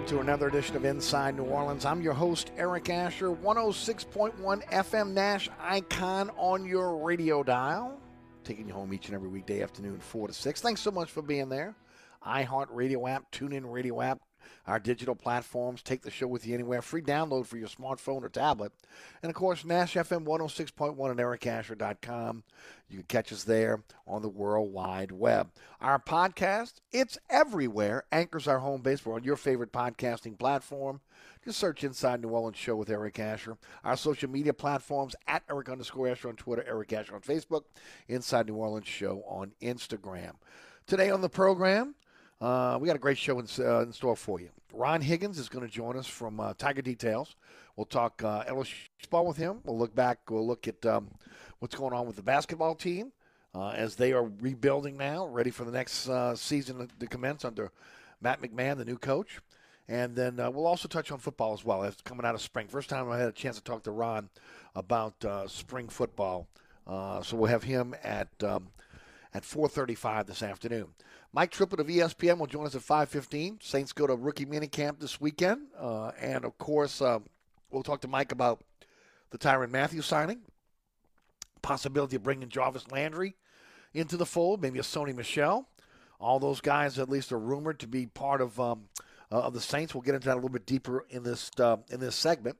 welcome to another edition of Inside New Orleans. I'm your host, Eric Asher, 106.1 FM Nash icon on your radio dial. Taking you home each and every weekday afternoon, 4 to 6. Thanks so much for being there. iHeart Radio app, TuneIn Radio app, our digital platforms. Take the show with you anywhere. Free download for your smartphone or tablet. And of course, Nash FM 106.1 and ericasher.com. You can catch us there on the World Wide Web. Our podcast, it's everywhere. Anchors our home base. We're on your favorite podcasting platform. Just search Inside New Orleans Show with Eric Asher. Our social media platforms at Eric underscore Asher on Twitter, Eric Asher on Facebook, Inside New Orleans Show on Instagram. Today on the program, uh, we got a great show in, uh, in store for you. Ron Higgins is going to join us from uh, Tiger Details. We'll talk uh, LSU baseball with him. We'll look back. We'll look at um, what's going on with the basketball team uh, as they are rebuilding now, ready for the next uh, season to, commence under Matt McMahon, the new coach. And then we'll also touch on football as well. It's coming out of spring. First time I had a chance to talk to Ron about spring football. So we'll have him at um, at 4:35 this afternoon. Mike Triplett of ESPN will join us at 5:15. Saints go to rookie minicamp this weekend, uh, and of course, uh, we'll talk to Mike about the Tyrann Matthews signing, possibility of bringing Jarvis Landry into the fold, maybe a Sony Michel. All those guys, at least, are rumored to be part of um, uh, of the Saints. We'll get into that a little bit deeper in this uh, in this segment.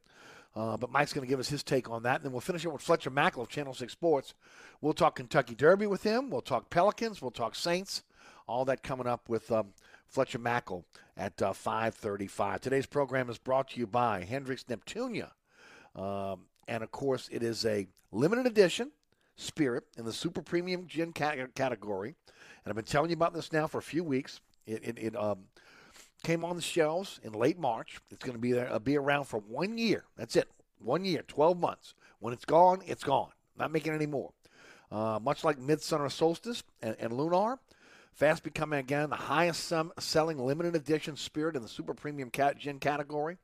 Uh, but Mike's going to give us his take on that. And then we'll finish it with Fletcher Mackel of Channel 6 Sports. We'll talk Kentucky Derby with him. We'll talk Pelicans. We'll talk Saints. All that coming up with um, Fletcher Mackel at uh, 535. Today's program is brought to you by Hendrick's Neptunia. Um, and, of course, it is a limited edition spirit in the super premium gin category. And I've been telling you about this now for a few weeks. It, it, it um, came on the shelves in late March. It's going to be there, uh, be around for one year. That's it, one year, twelve months. When it's gone, it's gone. Not making any more. Uh, much like Midsummer Solstice and, and Lunar, fast becoming again the highest sum, selling limited edition spirit in the super premium cat gin category.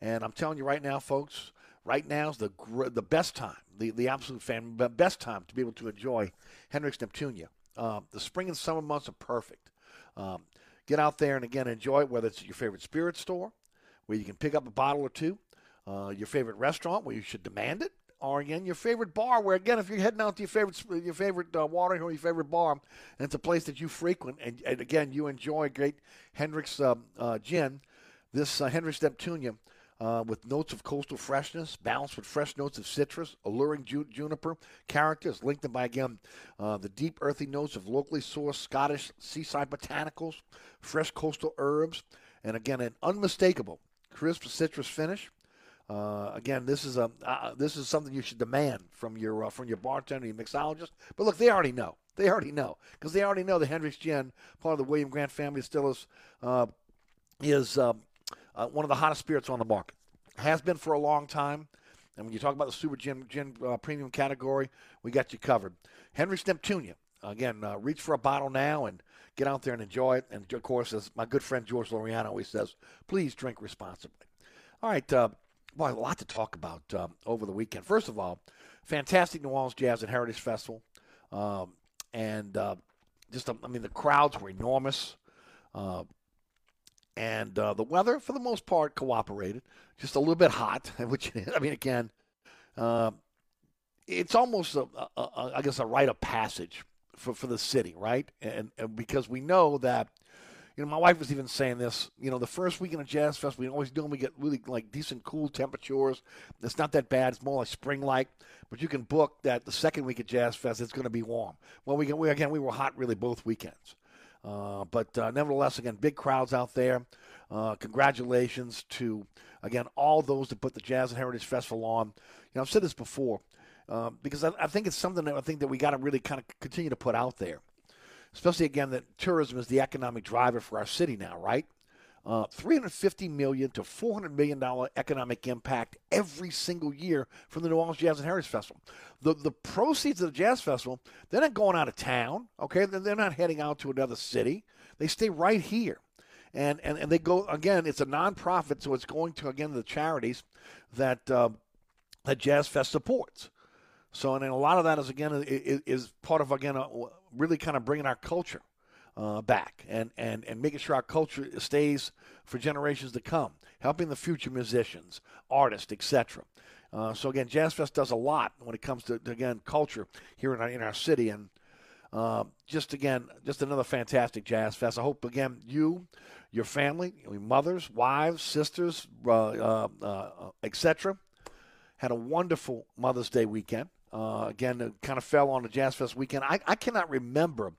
And I'm telling you right now, folks, right now is the the best time, the the absolute fan best time to be able to enjoy Hendrick's Neptunia. Uh, the spring and summer months are perfect. Um, get out there and again enjoy it, whether it's at your favorite spirit store, where you can pick up a bottle or two, uh, your favorite restaurant where you should demand it, or again your favorite bar. Where again, if you're heading out to your favorite your favorite uh, watering hole, your favorite bar, and it's a place that you frequent, and, and again you enjoy great Hendrick's uh, uh, gin, this uh, Hendrick's Neptunia. Uh, with notes of coastal freshness, balanced with fresh notes of citrus, alluring ju- juniper characters, linked in by again uh, the deep earthy notes of locally sourced Scottish seaside botanicals, fresh coastal herbs, and again an unmistakable crisp citrus finish. Uh, again, this is a uh, this is something you should demand from your uh, from your bartender, your mixologist. But look, they already know. They already know because they already know the Hendrick's Gin, part of the William Grant family, still is uh, is um, uh, one of the hottest spirits on the market. Has been for a long time. And when you talk about the super gin, gin uh, premium category, we got you covered. Hendrick's Neptunia. Again, uh, reach for a bottle now and get out there and enjoy it. And of course, as my good friend George Loriano always says, please drink responsibly. All right, uh, well, a lot to talk about um, over the weekend. First of all, fantastic New Orleans Jazz and Heritage Festival, um, and uh, just I mean the crowds were enormous. Uh, and uh, the weather, for the most part, cooperated. Just a little bit hot, which I mean, again, uh, it's almost a, a, a, I guess a rite of passage for, for the city, right? And, and, because we know that, you know, my wife was even saying this. You know, the first weekend of Jazz Fest, we always do, we get really like decent, cool temperatures. It's not that bad. It's more like spring-like. But you can book that the second week of Jazz Fest, it's going to be warm. Well, we, can, we again, we were hot really both weekends. Uh, but uh, nevertheless, again, big crowds out there. Uh, congratulations to again all those that put the Jazz and Heritage Festival on. You know, I've said this before uh, because I, I, think it's something that I think that we got to really kind of continue to put out there, especially again that tourism is the economic driver for our city now, right? Uh, 350 million to 400 million dollar economic impact every single year from the New Orleans Jazz and Heritage Festival. The the proceeds of the Jazz Festival, they're not going out of town. Okay, they're not heading out to another city. They stay right here and, and, and they go again. It's a nonprofit, so it's going to again the charities that uh, that Jazz Fest supports. So, and a lot of that is again is, is part of again a, really kind of bringing our culture uh, back and, and and making sure our culture stays for generations to come, helping the future musicians, artists, etc. Uh, so again, Jazz Fest does a lot when it comes to, to again culture here in our, in our city, and uh, just again, just another fantastic Jazz Fest. I hope again you your family, your mothers, wives, sisters, uh, uh, uh etc. Had a wonderful Mother's Day weekend. Uh, again, it kind of fell on a Jazz Fest weekend. I, I, cannot remember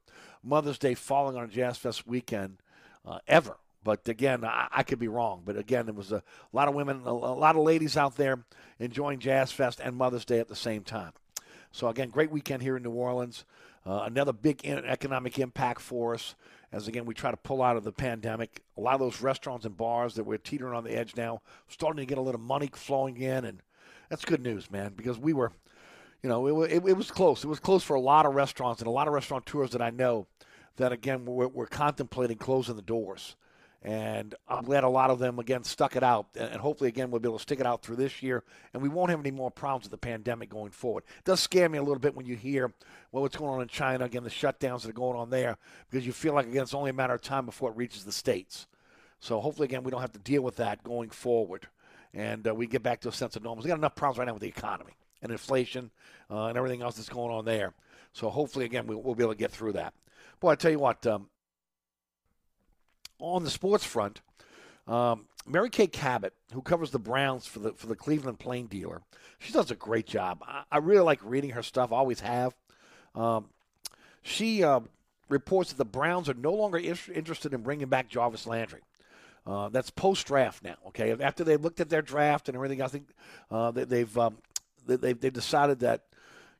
Mother's Day falling on a Jazz Fest weekend uh, ever. But again, I, I, could be wrong. But again, there was a, lot of women, a, lot of ladies out there enjoying Jazz Fest and Mother's Day at the same time. So again, great weekend here in New Orleans. Uh, another big economic impact for us as again we try to pull out of the pandemic. A lot of those restaurants and bars that we're teetering on the edge now, starting to get a little money flowing in, and that's good news, man, because we were, you know, it, it, it was close. It was close for a lot of restaurants and a lot of restaurateurs that I know that again we're, we're contemplating closing the doors. And I'm glad a lot of them, again, stuck it out. And hopefully, again, we'll be able to stick it out through this year. And we won't have any more problems with the pandemic going forward. It does scare me a little bit when you hear well, what's going on in China, again, the shutdowns that are going on there, because you feel like, again, it's only a matter of time before it reaches the States. So hopefully, again, we don't have to deal with that going forward. And uh, we get back to a sense of normal. We got enough problems right now with the economy and inflation uh, and everything else that's going on there. So hopefully, again, we'll, we'll be able to get through that. Boy, I tell you what, um, on the sports front, um, Mary Kay Cabot, who covers the Browns for the for the Cleveland Plain Dealer, she does a great job. I, I really like reading her stuff. always have. Um, she uh, reports that the Browns are no longer is- interested in bringing back Jarvis Landry. Uh, that's post draft now. Okay, after they looked at their draft and everything, I think uh, they, have um, they, they've decided that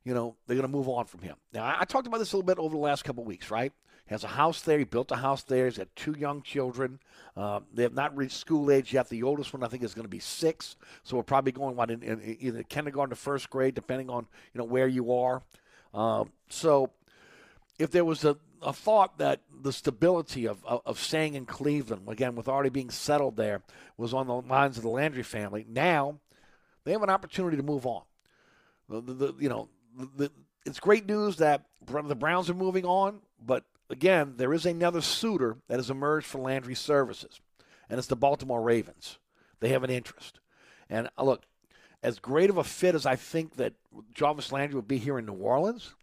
you know they're going to move on from him. Now I, I, talked about this a little bit over the last couple of weeks, right? He has a house there. He built a house there. He's got two young children. Uh, they have not reached school age yet. The oldest one, I think, is going to be six. So we're probably going what in, in either kindergarten to first grade, depending on you know where you are. Uh, so if there was a, a thought that the stability of, of, of, staying in Cleveland, again, with already being settled there, was on the minds of the Landry family, now they have an opportunity to move on. The, the, you know, the, it's great news that the Browns are moving on, but again, there is another suitor that has emerged for Landry services, and it's the Baltimore Ravens. They have an interest. And uh, look, as great of a fit as I think that Jarvis Landry would be here in New Orleans,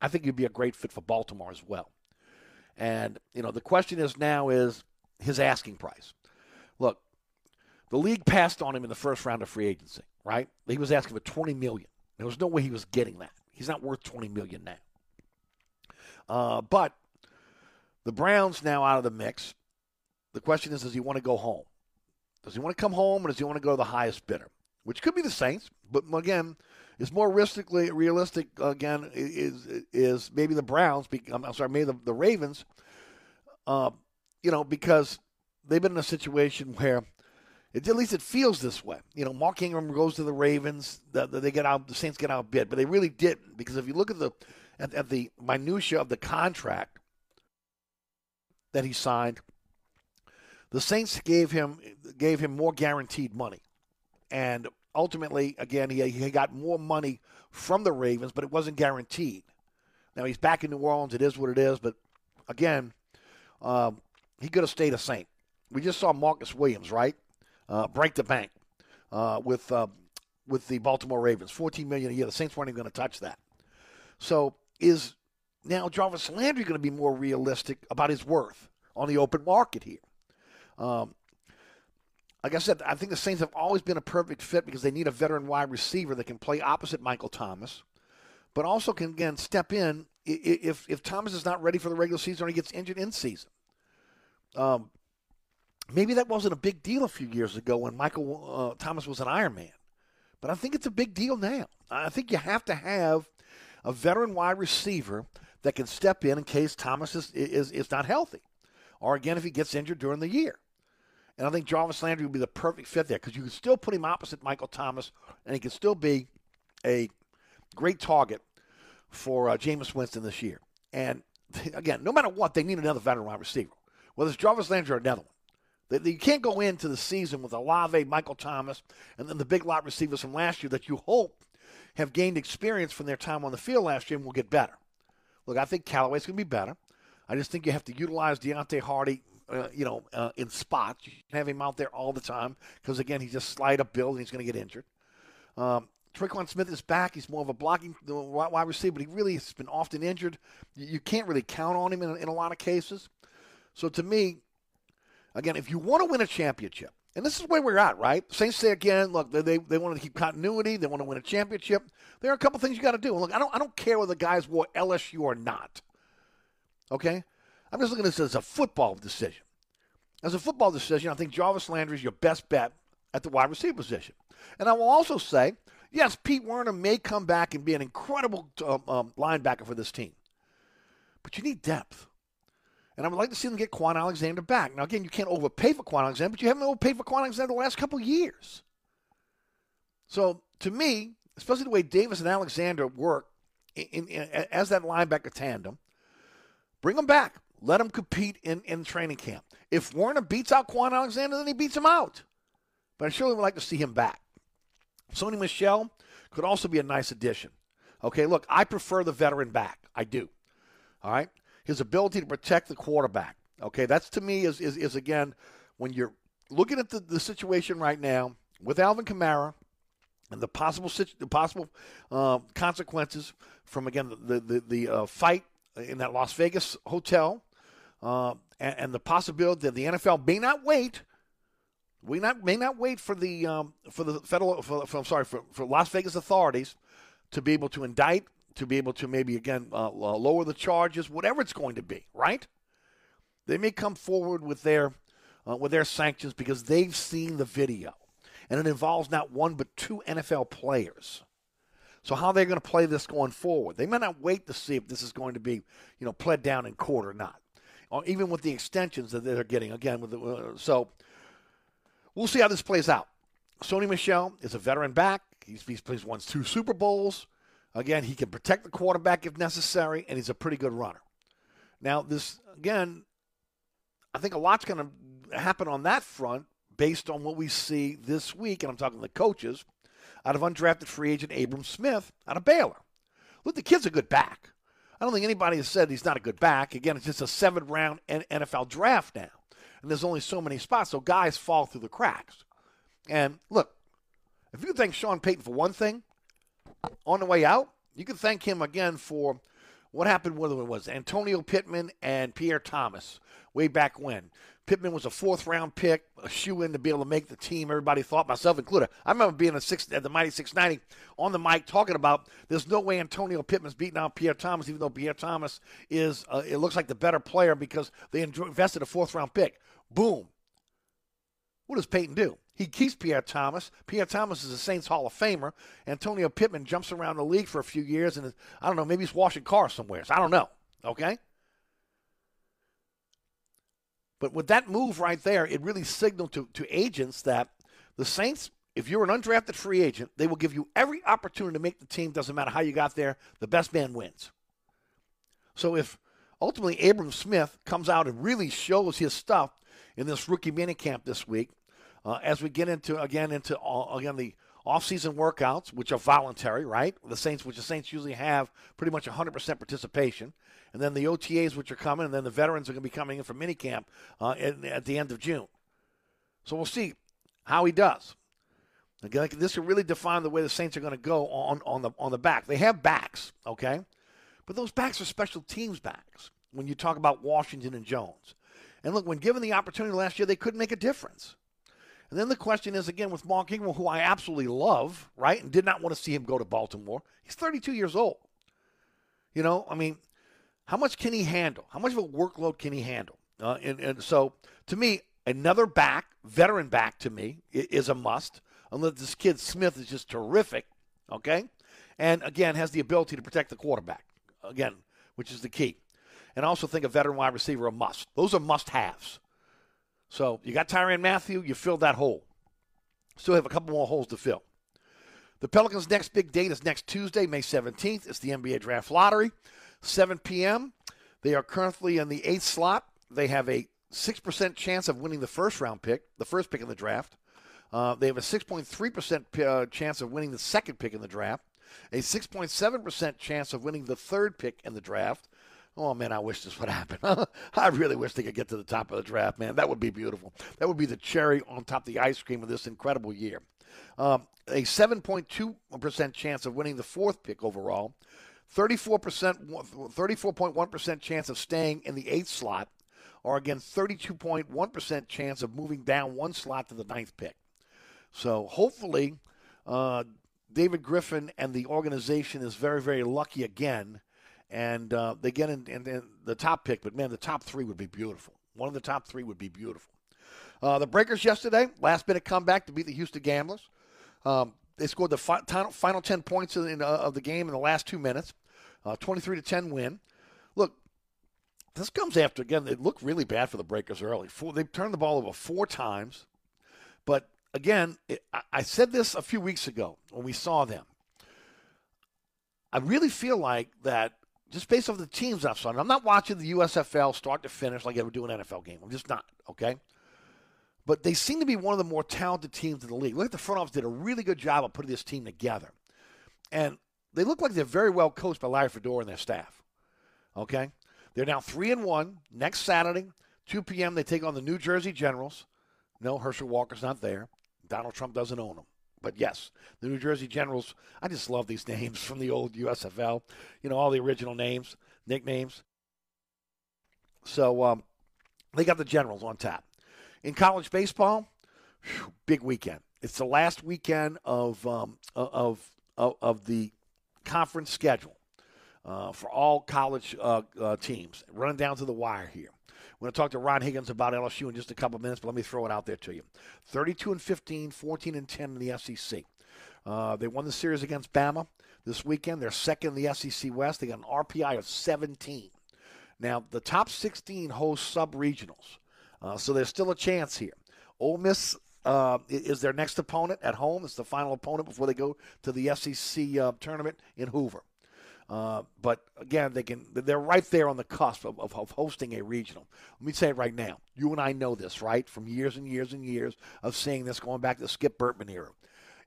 I think he'd be a great fit for Baltimore as well. And, you know, the question is now is his asking price. Look, the league passed on him in the first round of free agency, right? He was asking for 20 million. There was no way he was getting that. He's not worth 20 million now. Uh, but the Browns now out of the mix. The question is, does he want to go home? Does he want to come home, or does he want to go to the highest bidder? Which could be the Saints, but again, it's more realistically realistic. Again, is is maybe the Browns? I'm sorry, maybe the, the Ravens. Uh, you know, because they've been in a situation where it, at least it feels this way. You know, Mark Ingram goes to the Ravens. The, the, they get out. The Saints get outbid, but they really didn't because if you look at the at, at the minutia of the contract that he signed, the Saints gave him gave him more guaranteed money, and ultimately, again, he, he got more money from the Ravens, but it wasn't guaranteed. Now he's back in New Orleans. It is what it is, but again, um, he could have stayed a Saint. We just saw Marcus Williams, right, uh, break the bank uh, with uh, with the Baltimore Ravens, fourteen million a year. The Saints weren't even going to touch that. So is now Jarvis Landry going to be more realistic about his worth on the open market here? Um, like I said, I think the Saints have always been a perfect fit because they need a veteran wide receiver that can play opposite Michael Thomas, but also can again step in if if Thomas is not ready for the regular season or he gets injured in season. Um, maybe that wasn't a big deal a few years ago when Michael uh, Thomas was an Iron Man, but I think it's a big deal now. I think you have to have a veteran wide receiver that can step in in case Thomas is, is, is not healthy, or again if he gets injured during the year. And I think Jarvis Landry would be the perfect fit there because you can still put him opposite Michael Thomas, and he can still be a great target for uh, Jameis Winston this year. And again, no matter what, they need another veteran wide receiver, whether it's Jarvis Landry or another one. You can't go into the season with Alave, Michael Thomas, and then the big lot receivers from last year that you hope have gained experience from their time on the field last year and will get better. Look, I think Callaway's going to be better. I just think you have to utilize Deonte Harty, uh, you know, uh, in spots. You can have him out there all the time because, again, he's just slide up build and he's going to get injured. Um, Tre'Quan Smith is back. He's more of a blocking wide receiver, but he really has been often injured. You can't really count on him in, in a lot of cases. So to me, again, if you want to win a championship, and this is where we're at, right? Saints say again, look, they, they, they want to keep continuity. They want to win a championship. There are a couple things you got to do. Look, I don't, I don't care whether the guys wore LSU or not. Okay? I'm just looking at this as a football decision. As a football decision, I think Jarvis Landry is your best bet at the wide receiver position. And I will also say, yes, Pete Werner may come back and be an incredible um, um, linebacker for this team. But you need depth. And I would like to see them get Kwon Alexander back. Now, again, you can't overpay for Kwon Alexander, but you haven't overpaid for Kwon Alexander the last couple years. So, to me, especially the way Davis and Alexander work in, in, as that linebacker tandem, bring them back. Let them compete in, in training camp. If Werner beats out Kwon Alexander, then he beats him out. But I surely would like to see him back. Sony Michel could also be a nice addition. Okay, look, I prefer the veteran back. I do. All right his ability to protect the quarterback. Okay, that's to me is, is, is again, when you're looking at the, the situation right now with Alvin Kamara and the possible the possible uh, consequences from again the the, the uh, fight in that Las Vegas hotel, uh, and, and, the possibility that the NFL may not wait. We not may not wait for the um, for the federal for, for, I'm sorry for, for Las Vegas authorities to be able to indict to be able to maybe again uh, lower the charges, whatever it's going to be, right? They may come forward with their uh, with their sanctions because they've seen the video, and it involves not one but two NFL players. So how they're they going to play this going forward? They may not wait to see if this is going to be, you know, pled down in court or not, or even with the extensions that they're getting. Again, with the, uh, so we'll see how this plays out. Sony Michel is a veteran back. He's, he's, he's won two Super Bowls. Again, he can protect the quarterback if necessary, and he's a pretty good runner. Now, this, again, I think a lot's going to happen on that front based on what we see this week, and I'm talking the coaches, out of undrafted free agent Abram Smith out of Baylor. Look, the kid's a good back. I don't think anybody has said he's not a good back. Again, it's just a seven round NFL draft now, and there's only so many spots, so guys fall through the cracks. And look, if you thank Sean Payton for one thing on the way out, you can thank him again for what happened whether it was Antonio Pittman and Pierre Thomas way back when. Pittman was a fourth round pick, a shoe in to be able to make the team. Everybody thought, myself included. I remember being a six, at the Mighty 690 on the mic talking about there's no way Antonio Pittman's beating out Pierre Thomas, even though Pierre Thomas is, uh, it looks like the better player because they invested a fourth round pick. Boom. What does Payton do? He keeps Pierre Thomas. Pierre Thomas is a Saints Hall of Famer. Antonio Pittman jumps around the league for a few years and is, I don't know, maybe he's washing cars somewhere. So I don't know. Okay? But with that move right there, it really signaled to, to agents that the Saints, if you're an undrafted free agent, they will give you every opportunity to make the team. Doesn't matter how you got there, the best man wins. So if ultimately Abram Smith comes out and really shows his stuff in this rookie minicamp this week, uh, as we get into again into again the off-season workouts, which are voluntary, right? The Saints, which the Saints usually have pretty much 100% participation, and then the OTAs, which are coming, and then the veterans are going to be coming in for minicamp uh, at, at the end of June. So we'll see how he does. Again, this will really define the way the Saints are going to go on, on the on the back. They have backs, okay, but those backs are special teams backs. When you talk about Washington and Jones, and look, when given the opportunity last year, they couldn't make a difference. And then the question is again with Mark Ingram, who I absolutely love, right, and did not want to see him go to Baltimore. He's 32 years old. You know, I mean, how much can he handle? How much of a workload can he handle? Uh, and, and so, to me, another back, veteran back to me, is a must. Unless this kid Smith is just terrific, okay, and again has the ability to protect the quarterback, again, which is the key. And I also think a veteran wide receiver a must. Those are must-haves. So you got Tyrann Mathieu, you filled that hole. Still have a couple more holes to fill. The Pelicans' next big date is next Tuesday, May 17th. It's the NBA Draft Lottery, 7 p.m. They are currently in the eighth slot. They have a 6% chance of winning the first round pick, the first pick in the draft. Uh, they have a 6.3% uh, chance of winning the second pick in the draft, a 6.7% chance of winning the third pick in the draft, Oh man, I wish this would happen. I really wish they could get to the top of the draft, man. That would be beautiful. That would be the cherry on top of the ice cream of this incredible year. Um, a 7.2% chance of winning the fourth pick overall, 34%, 34.1% chance of staying in the eighth slot, or again, 32.1% chance of moving down one slot to the ninth pick. So hopefully, uh, David Griffin and the organization is very, very lucky again and uh, they get in, in, in, the top pick. But man, the top three would be beautiful. One of the top three would be beautiful. Uh, the Breakers yesterday, last minute comeback to beat the Houston Gamblers. Um, they scored the fi- final 10 points in, uh, of the game in the last two minutes, uh, 23 to 10 win. Look, this comes after again. It looked really bad for the Breakers early. Four, they turned the ball over four times, but again, it, I, I said this a few weeks ago when we saw them. I really feel like that just based off the teams I've seen. I'm not watching the USFL start to finish like I would do an NFL game. I'm just not, okay? But they seem to be one of the more talented teams in the league. Look at the front office did a really good job of putting this team together. And they look like they're very well coached by Larry Fedora and their staff. Okay? They're now 3 and 1. Next Saturday, 2 p.m., they take on the New Jersey Generals. No, Herschel Walker's not there. Donald Trump doesn't own them. But yes, the New Jersey Generals, I just love these names from the old USFL. You know, all the original names, nicknames. So um, they got the Generals on tap. In college baseball, whew, big weekend. It's the last weekend of, um, of, of, of the conference schedule uh, for all college uh, uh, teams. Running down to the wire here. We're going to talk to Ron Higgins about LSU in just a couple of minutes, but let me throw it out there to you. 32 and 15, 14 and 10 in the SEC. Uh, they won the series against Bama this weekend. They're second in the SEC West. They got an RPI of 17. Now, the top 16 host sub regionals, uh, so there's still a chance here. Ole Miss uh, is their next opponent at home. It's the final opponent before they go to the SEC uh, tournament in Hoover. Uh, but again, they can they're right there on the cusp of, of, of, hosting a regional. Let me say it right now. You and I know this, right? From years and years and years of seeing this, going back to Skip Bertman era.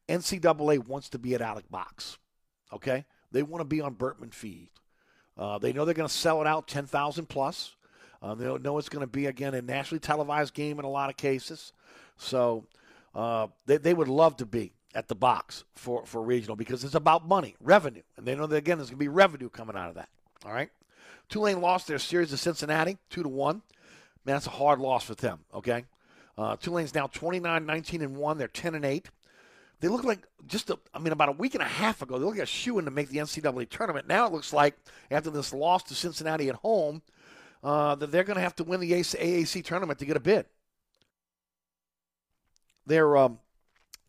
NCAA wants to be at Alex Box. Okay, they want to be on Bertman Field. Uh, they know they're going to sell it out ten thousand plus. Uh, they know it's going to be again a nationally televised game in a lot of cases. So uh, they, they would love to be at the box for, for regional because it's about money, revenue. And they know that, again, there's going to be revenue coming out of that. All right? Tulane lost their series to Cincinnati, 2 to 1. Man, that's a hard loss for them, okay? Uh, Tulane's now 29 19 and 1. They're 10 and 8. They look like just, a, I mean, about a week and a half ago, they looked like a shoe in to make the NCAA tournament. Now it looks like after this loss to Cincinnati at home, uh, that they're going to have to win the AAC tournament to get a bid. They're um,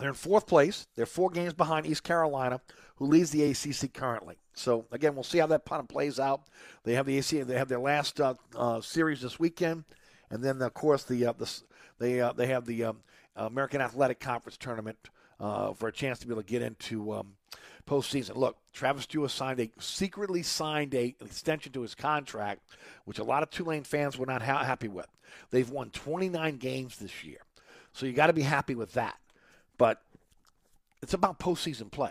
they're in fourth place. They're four games behind East Carolina, who leads the ACC currently. So again, we'll see how that kind of plays out. They have the AC. They have their last uh, uh, series this weekend, and then of course the, uh, the they uh, they have the um, American Athletic Conference tournament uh, for a chance to be able to get into um, postseason. Look, Travis Jewett signed a secretly signed a extension to his contract, which a lot of Tulane fans were not ha- happy with. They've won 29 games this year, so you got to be happy with that. But it's about postseason play.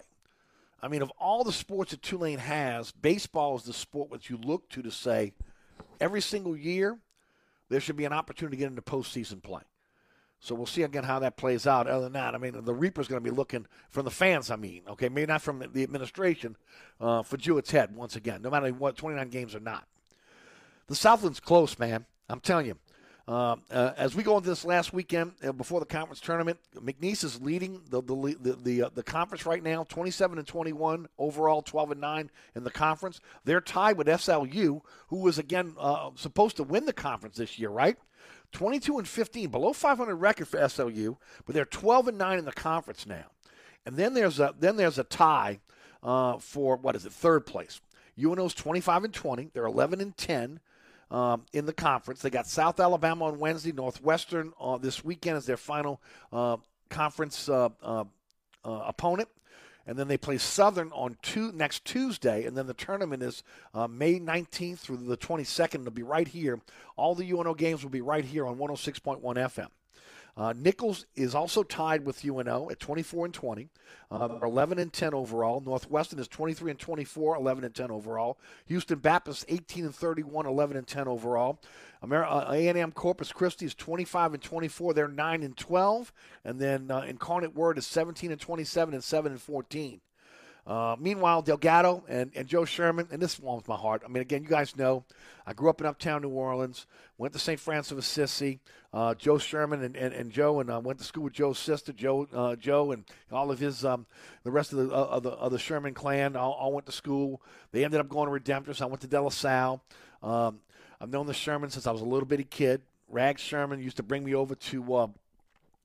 I mean, of all the sports that Tulane has, baseball is the sport that you look to to say every single year there should be an opportunity to get into postseason play. So we'll see again how that plays out. Other than that, I mean, the Reaper's going to be looking from the fans. I mean, okay, maybe not from the administration uh, for Jewett's head once again, no matter what, 29 games or not. The Southland's close, man. I'm telling you. Uh, uh, as we go into this last weekend uh, before the conference tournament, McNeese is leading the the the the, uh, the, conference right now, 27 and 21 overall, 12 and 9 in the conference. They're tied with SLU, who was again uh, supposed to win the conference this year, right? 22 and 15, below 500 record for SLU, but they're 12 and 9 in the conference now. And then there's a then there's a tie uh, for what is it third place. UNO's 25 and 20. They're 11 and 10 um, in the conference. They got South Alabama on Wednesday, Northwestern uh, this weekend as their final uh, conference uh, uh, uh, opponent. And then they play Southern on two, next Tuesday, and then the tournament is May 19th through the 22nd. It'll be right here. All the UNO games will be right here on 106.1 FM. Uh, Nicholls is also tied with UNO at 24 and 20. Uh, 11 and 10 overall. Northwestern is 23 and 24, 11 and 10 overall. Houston Baptist 18 and 31, 11 and 10 overall. Amer- uh, A&M Corpus Christi is 25 and 24. They're 9 and 12. And then uh, Incarnate Word is 17 and 27 and 7 and 14. Uh, meanwhile, Delgado and, and Joe Sherman, and this warms my heart. I mean, again, you guys know I grew up in uptown New Orleans, went to St. Francis of Assisi. Uh, Joe Sherman and, and, and Joe, and uh, went to school with Joe's sister, Joe, uh, Joe, and all of his, um, the rest of the, uh, of the of the Sherman clan, all, all, went to school. They ended up going to Redemptorist. I went to De La Salle. Um, I've known the Sherman since I was a little bitty kid. Rag Sherman used to bring me over to uh,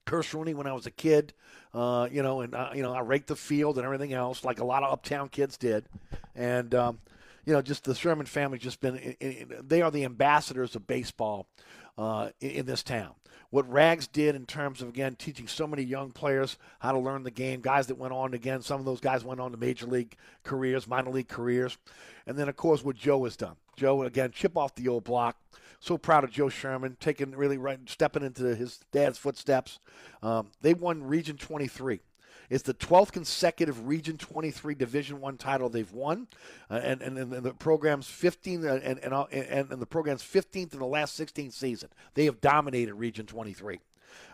Kirsch-Rooney when I was a kid, uh, you know, and uh, you know I raked the field and everything else like a lot of uptown kids did, and um, you know just the Sherman family's just been they are the ambassadors of baseball uh, in, in, this town. What Rags did in terms of again teaching so many young players how to learn the game, guys that went on again, some of those guys went on to major league careers, minor league careers, and then of course what Joe has done. Joe again chip off the old block so proud of Joe Sherman taking really right, stepping into his dad's footsteps. Um, they won Region 23. It's the 12th consecutive Region 23 Division One title they've won, uh, and, and, and the program's 15 uh, and, and, and, and the program's 15th in the last 16 season. They have dominated Region 23.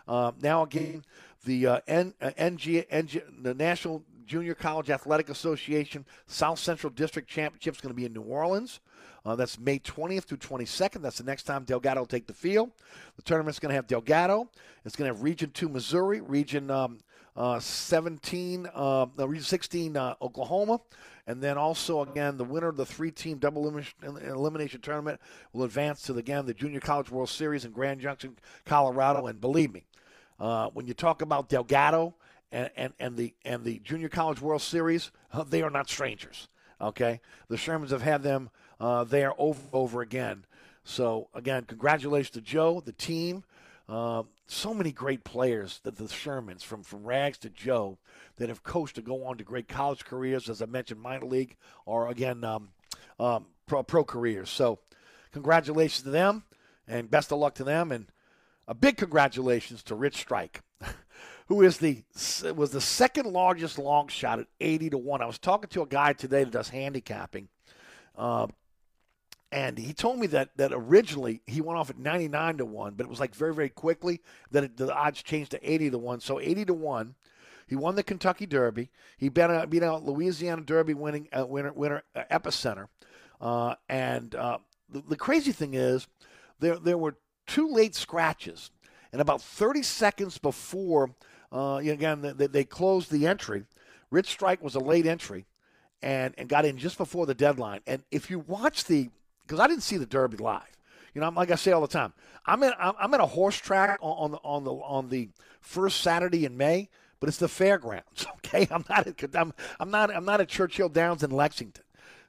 Uh, now again, the uh, N, uh, NG, NG, the National Junior College Athletic Association South Central District Championship is going to be in New Orleans. Uh, that's May 20th through 22nd. That's the next time Delgado will take the field. The tournament's going to have Delgado. It's going to have Region 2 Missouri, Region um, uh, 17, uh, Region 16 uh, Oklahoma, and then also again the winner of the three-team double elimination tournament will advance to the, again the Junior College World Series in Grand Junction, Colorado. And believe me, uh, when you talk about Delgado and, and, and the and the Junior College World Series, they are not strangers. Okay, the Shermans have had them uh, there over over again. So again, congratulations to Joe, the team. Uh, so many great players that the Shermans, from from Rags to Joe, that have coached to go on to great college careers, as I mentioned, minor league or again um, um, pro pro careers. So congratulations to them, and best of luck to them, and a big congratulations to Rich Strike. who is the was the second largest long shot at 80 to 1. I was talking to a guy today that does handicapping. Uh, and he told me that that originally he went off at 99 to 1, but it was like very, very quickly that it, the odds changed to 80 to 1. So 80 to 1. He won the Kentucky Derby. He beat out, beat out Louisiana Derby winning uh, winner winner uh, Epicenter. Uh, and uh, the, the crazy thing is, there there were two late scratches, and about 30 seconds before, uh, again they, they closed the entry. Rich Strike was a late entry, and and got in just before the deadline. And if you watch the, because I didn't see the Derby live. You know, I'm, like I say all the time, I'm in I'm, in a horse track on, on the on the on the first Saturday in May, but it's the fairgrounds. Okay, I'm not at, I'm I'm not I'm not at Churchill Downs in Lexington.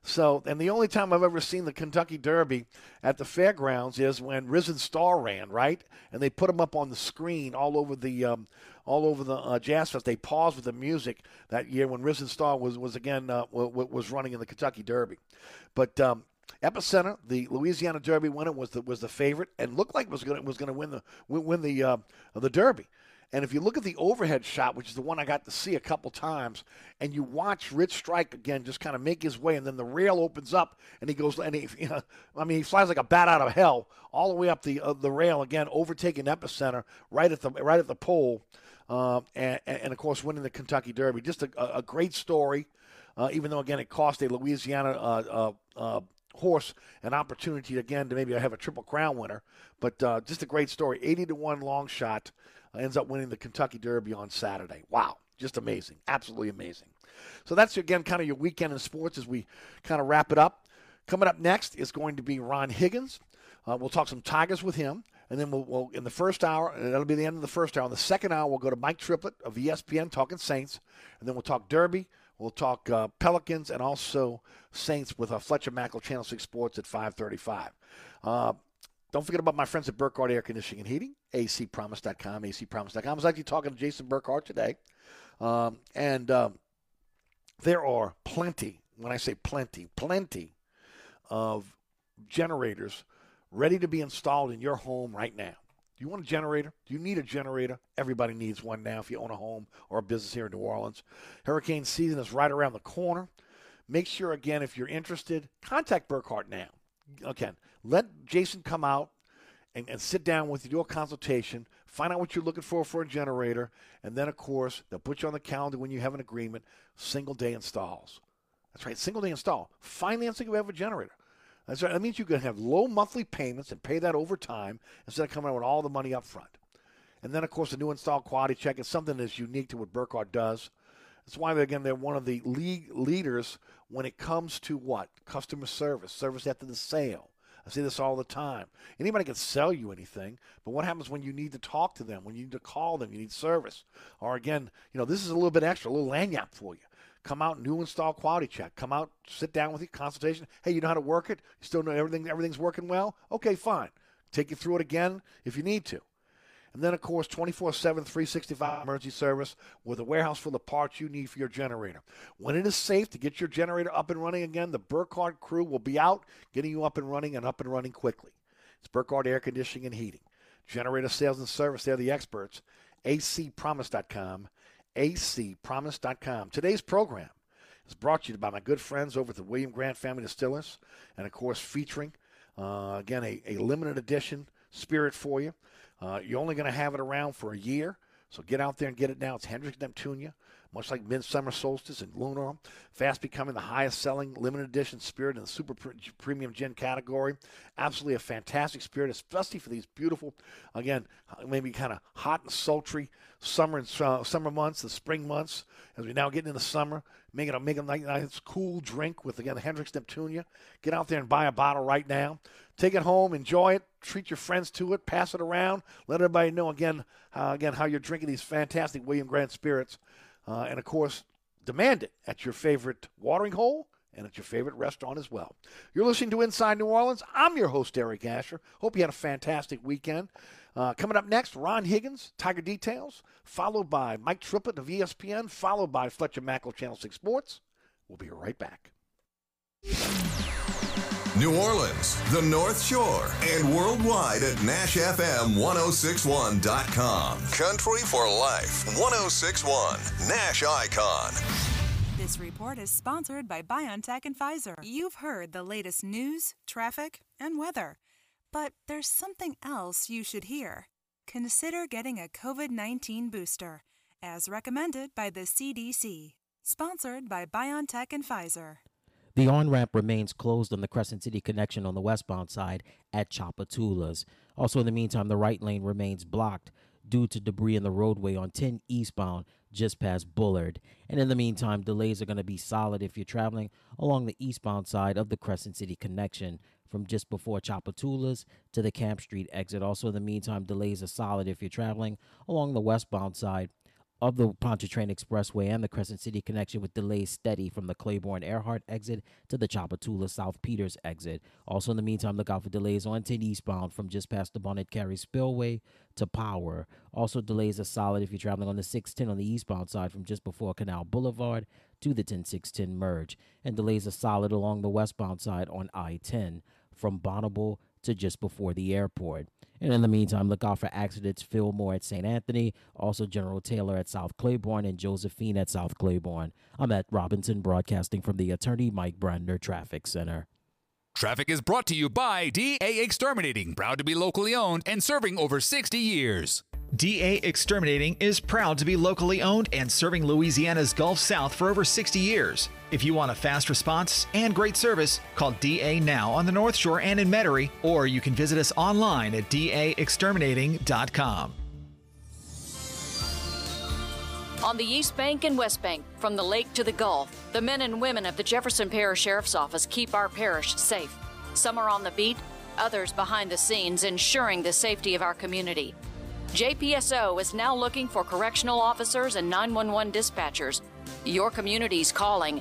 So, and the only time I've ever seen the Kentucky Derby at the fairgrounds is when Risen Star ran, right? And they put him up on the screen all over the um, all over the uh, Jazz Fest. They paused with the music that year when Risen Star was was again uh, was running in the Kentucky Derby. But um, Epicenter, the Louisiana Derby winner, was the was the favorite and looked like was going was going to win the win the uh, the Derby. And if you look at the overhead shot, which is the one I got to see a couple times, and you watch Rich Strike again just kind of make his way, and then the rail opens up, and he goes, and he, you know, I mean, he flies like a bat out of hell all the way up the uh, the rail again, overtaking Epicenter right at the right at the pole, uh, and, and, of course winning the Kentucky Derby. Just a, a great story, uh, even though again it cost a Louisiana uh, uh, uh, horse an opportunity again to maybe have a triple crown winner. But uh, just a great story. 80 to 1 long shot uh, ends up winning the Kentucky Derby on Saturday. Wow. Just amazing. Absolutely amazing. So that's, again, kind of your weekend in sports as we kind of wrap it up. Coming up next is going to be Ron Higgins. Uh, we'll talk some Tigers with him. And then we'll, we'll, in the first hour, and that'll be the end of the first hour. In the second hour, we'll go to Mike Triplett of ESPN talking Saints. And then we'll talk Derby. We'll talk uh, Pelicans and also Saints with uh, Fletcher Mackel Channel 6 Sports at 535. Uh, don't forget about my friends at Burkhardt Air Conditioning and Heating, acpromise.com, acpromise.com. I was actually talking to Jason Burkhardt today. Um, and um, there are plenty, when I say plenty, plenty of generators ready to be installed in your home right now. You want a generator? Do you need a generator? Everybody needs one now if you own a home or a business here in New Orleans. Hurricane season is right around the corner. Make sure, again, if you're interested, contact Burkhardt now. Again, let Jason come out and, and sit down with you, do a consultation, find out what you're looking for for a generator, and then, of course, they'll put you on the calendar when you have an agreement. Single day installs. That's right, single day install. Financing if you have a generator. That's right. That means you can have low monthly payments and pay that over time instead of coming out with all the money up front. And then, of course, the new install quality check is something that's unique to what Burkhardt does. That's why, again, they're one of the league leaders when it comes to what? Customer service, service after the sale. I say this all the time. Anybody can sell you anything, but what happens when you need to talk to them, when you need to call them, you need service? Or again, you know, this is a little bit extra, a little lanyard for you. Come out, new install quality check. Come out, sit down with you, consultation. Hey, you know how to work it? You still know everything? Everything's working well? Okay, fine. Take you through it again if you need to. And then, of course, 24 7, 365 emergency service with a warehouse full of parts you need for your generator. When it is safe to get your generator up and running again, the Burkhardt crew will be out getting you up and running and up and running quickly. It's Burkhardt Air Conditioning and Heating. Generator sales and service, they're the experts. acpromise.com acpromise.com. Today's program is brought to you by my good friends over at the William Grant Family Distillers, and of course, featuring uh, again a, a, limited edition spirit for you. Uh, you're only going to have it around for a year, so get out there and get it now. It's Hendrick's Neptunia, much like Midsummer Solstice and Lunar, fast becoming the highest selling limited edition spirit in the super premium gin category. Absolutely a fantastic spirit, especially for these beautiful, again, maybe kind of hot and sultry summer and uh, summer months, the spring months, as we now get into the summer. Make it a make a nice cool drink with again the Hendrick's Neptunia. Get out there and buy a bottle right now. Take it home, enjoy it, treat your friends to it, pass it around, let everybody know again uh, again how you're drinking these fantastic William Grant spirits. Uh, and of course, demand it at your favorite watering hole and at your favorite restaurant as well. You're listening to Inside New Orleans. I'm your host, Eric Asher. Hope you had a fantastic weekend. Uh, coming up next, Ron Higgins, Tiger Details, followed by Mike Triplett of ESPN, followed by Fletcher Mackel, Channel 6 Sports. We'll be right back. New Orleans, the North Shore, and worldwide at NashFM1061.com. Country for Life 1061, Nash Icon. This report is sponsored by BioNTech and Pfizer. You've heard the latest news, traffic, and weather. But there's something else you should hear. Consider getting a COVID 19 booster. as recommended by the CDC. Sponsored by BioNTech and Pfizer. The on ramp remains closed on the Crescent City connection on the westbound side at Tchoupitoulas. Also, in the meantime, the right lane remains blocked due to debris in the roadway on 10 eastbound just past Bullard. And in the meantime, delays are going to be solid if you're traveling along the eastbound side of the Crescent City connection from just before Tchoupitoulas to the Camp Street exit. Also, in the meantime, delays are solid if you're traveling along the westbound side of the Pontchartrain Expressway and the Crescent City connection with delays steady from the Claiborne Earhart exit to the Tchoupitoulas South Peters exit. Also, in the meantime, look out for delays on 10 eastbound from just past the Bonnet Carey Spillway to Power. Also, delays are solid if you're traveling on the 610 on the eastbound side from just before Canal Boulevard to the 10610 merge. And delays are solid along the westbound side on I 10 from Bonnabel to just before the airport. And in the meantime, look out for accidents Fillmore at St. Anthony, also General Taylor at South Claiborne, and Josephine at South Claiborne. I'm at Robinson, broadcasting from the Attorney Mike Brandner Traffic Center. Traffic is brought to you by DA Exterminating, proud to be locally owned and serving over 60 years. DA Exterminating is proud to be locally owned and serving Louisiana's Gulf South for over 60 years. If you want a fast response and great service, call DA now on the North Shore and in Metairie, or you can visit us online at daexterminating.com. On the East Bank and West Bank, from the lake to the Gulf, the men and women of the Jefferson Parish Sheriff's Office keep our parish safe. Some are on the beat, others behind the scenes, ensuring the safety of our community. JPSO is now looking for correctional officers and 911 dispatchers. Your community's calling.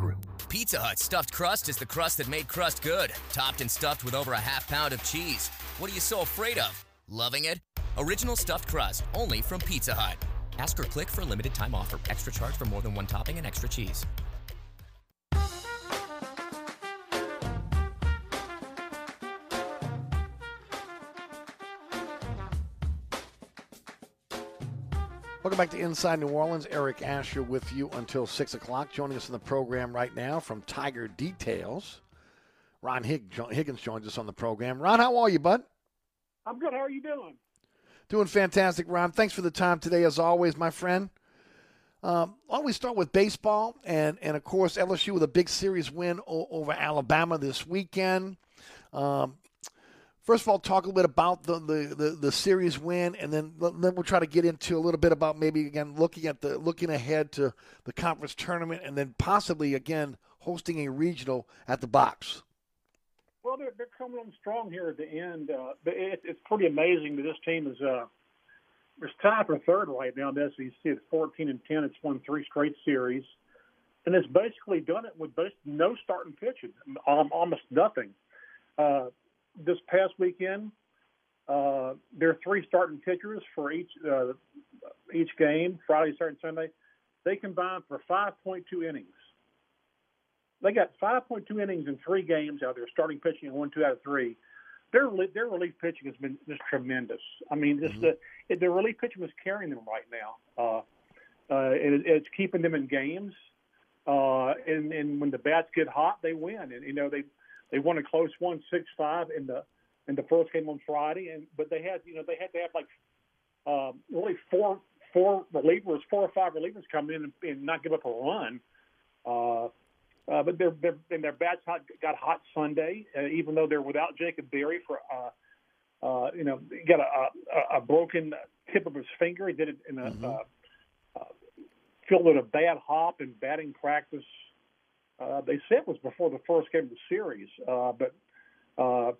Grill. Pizza Hut stuffed crust is the crust that made crust good, topped and stuffed with over a half pound of cheese. What are you so afraid of? Loving it? Original stuffed crust, only from Pizza Hut. Ask or click for a limited time offer. Extra charge for more than one topping and extra cheese. Welcome back to Inside New Orleans. Eric Asher with you until 6 o'clock. Joining us in the program right now from Tiger Details, Ron Hig- Higgins joins us on the program. Ron, how are you, bud? I'm good. How are you doing? Doing fantastic, Ron. Thanks for the time today, as always, my friend. Um, why don't we start with baseball? And, and of course, LSU with a big series win o- over Alabama this weekend. Um, First of all, talk a little bit about the, the, the, the, series win, and then then we'll try to get into a little bit about maybe again looking at the looking ahead to the conference tournament, and then possibly again hosting a regional at the box. Well, they're, they're coming on strong here at the end. Uh, it, it's pretty amazing that this team is uh, it's tied for third right now in the SEC. It's 14 and 10. It's won three straight series, and it's basically done it with no starting pitching, almost nothing. Uh, this past weekend, uh, there are three starting pitchers for each uh, each game, Friday, Saturday, Sunday. They combined for 5.2 innings. They got 5.2 innings in three games out there, starting pitching in one, two out of three. Their their relief pitching has been just tremendous. I mean, just mm-hmm. the the relief pitching is carrying them right now. Uh, uh, it, it's keeping them in games, uh, and and when the bats get hot, they win. And you know they they won a close one, six five in the in the first game on Friday, and but they had you know they had to have like um, really four four relievers, four or five relievers come in and, and not give up a run. Uh, uh, but their their and their bats hot, got hot Sunday, uh, even though they're without Jacob Berry for uh, uh, you know he got a, a, a broken tip of his finger. He did it in a mm-hmm. uh, uh, filled with a bad hop in batting practice. Uh, they said it was before the first game of the series, uh, but uh,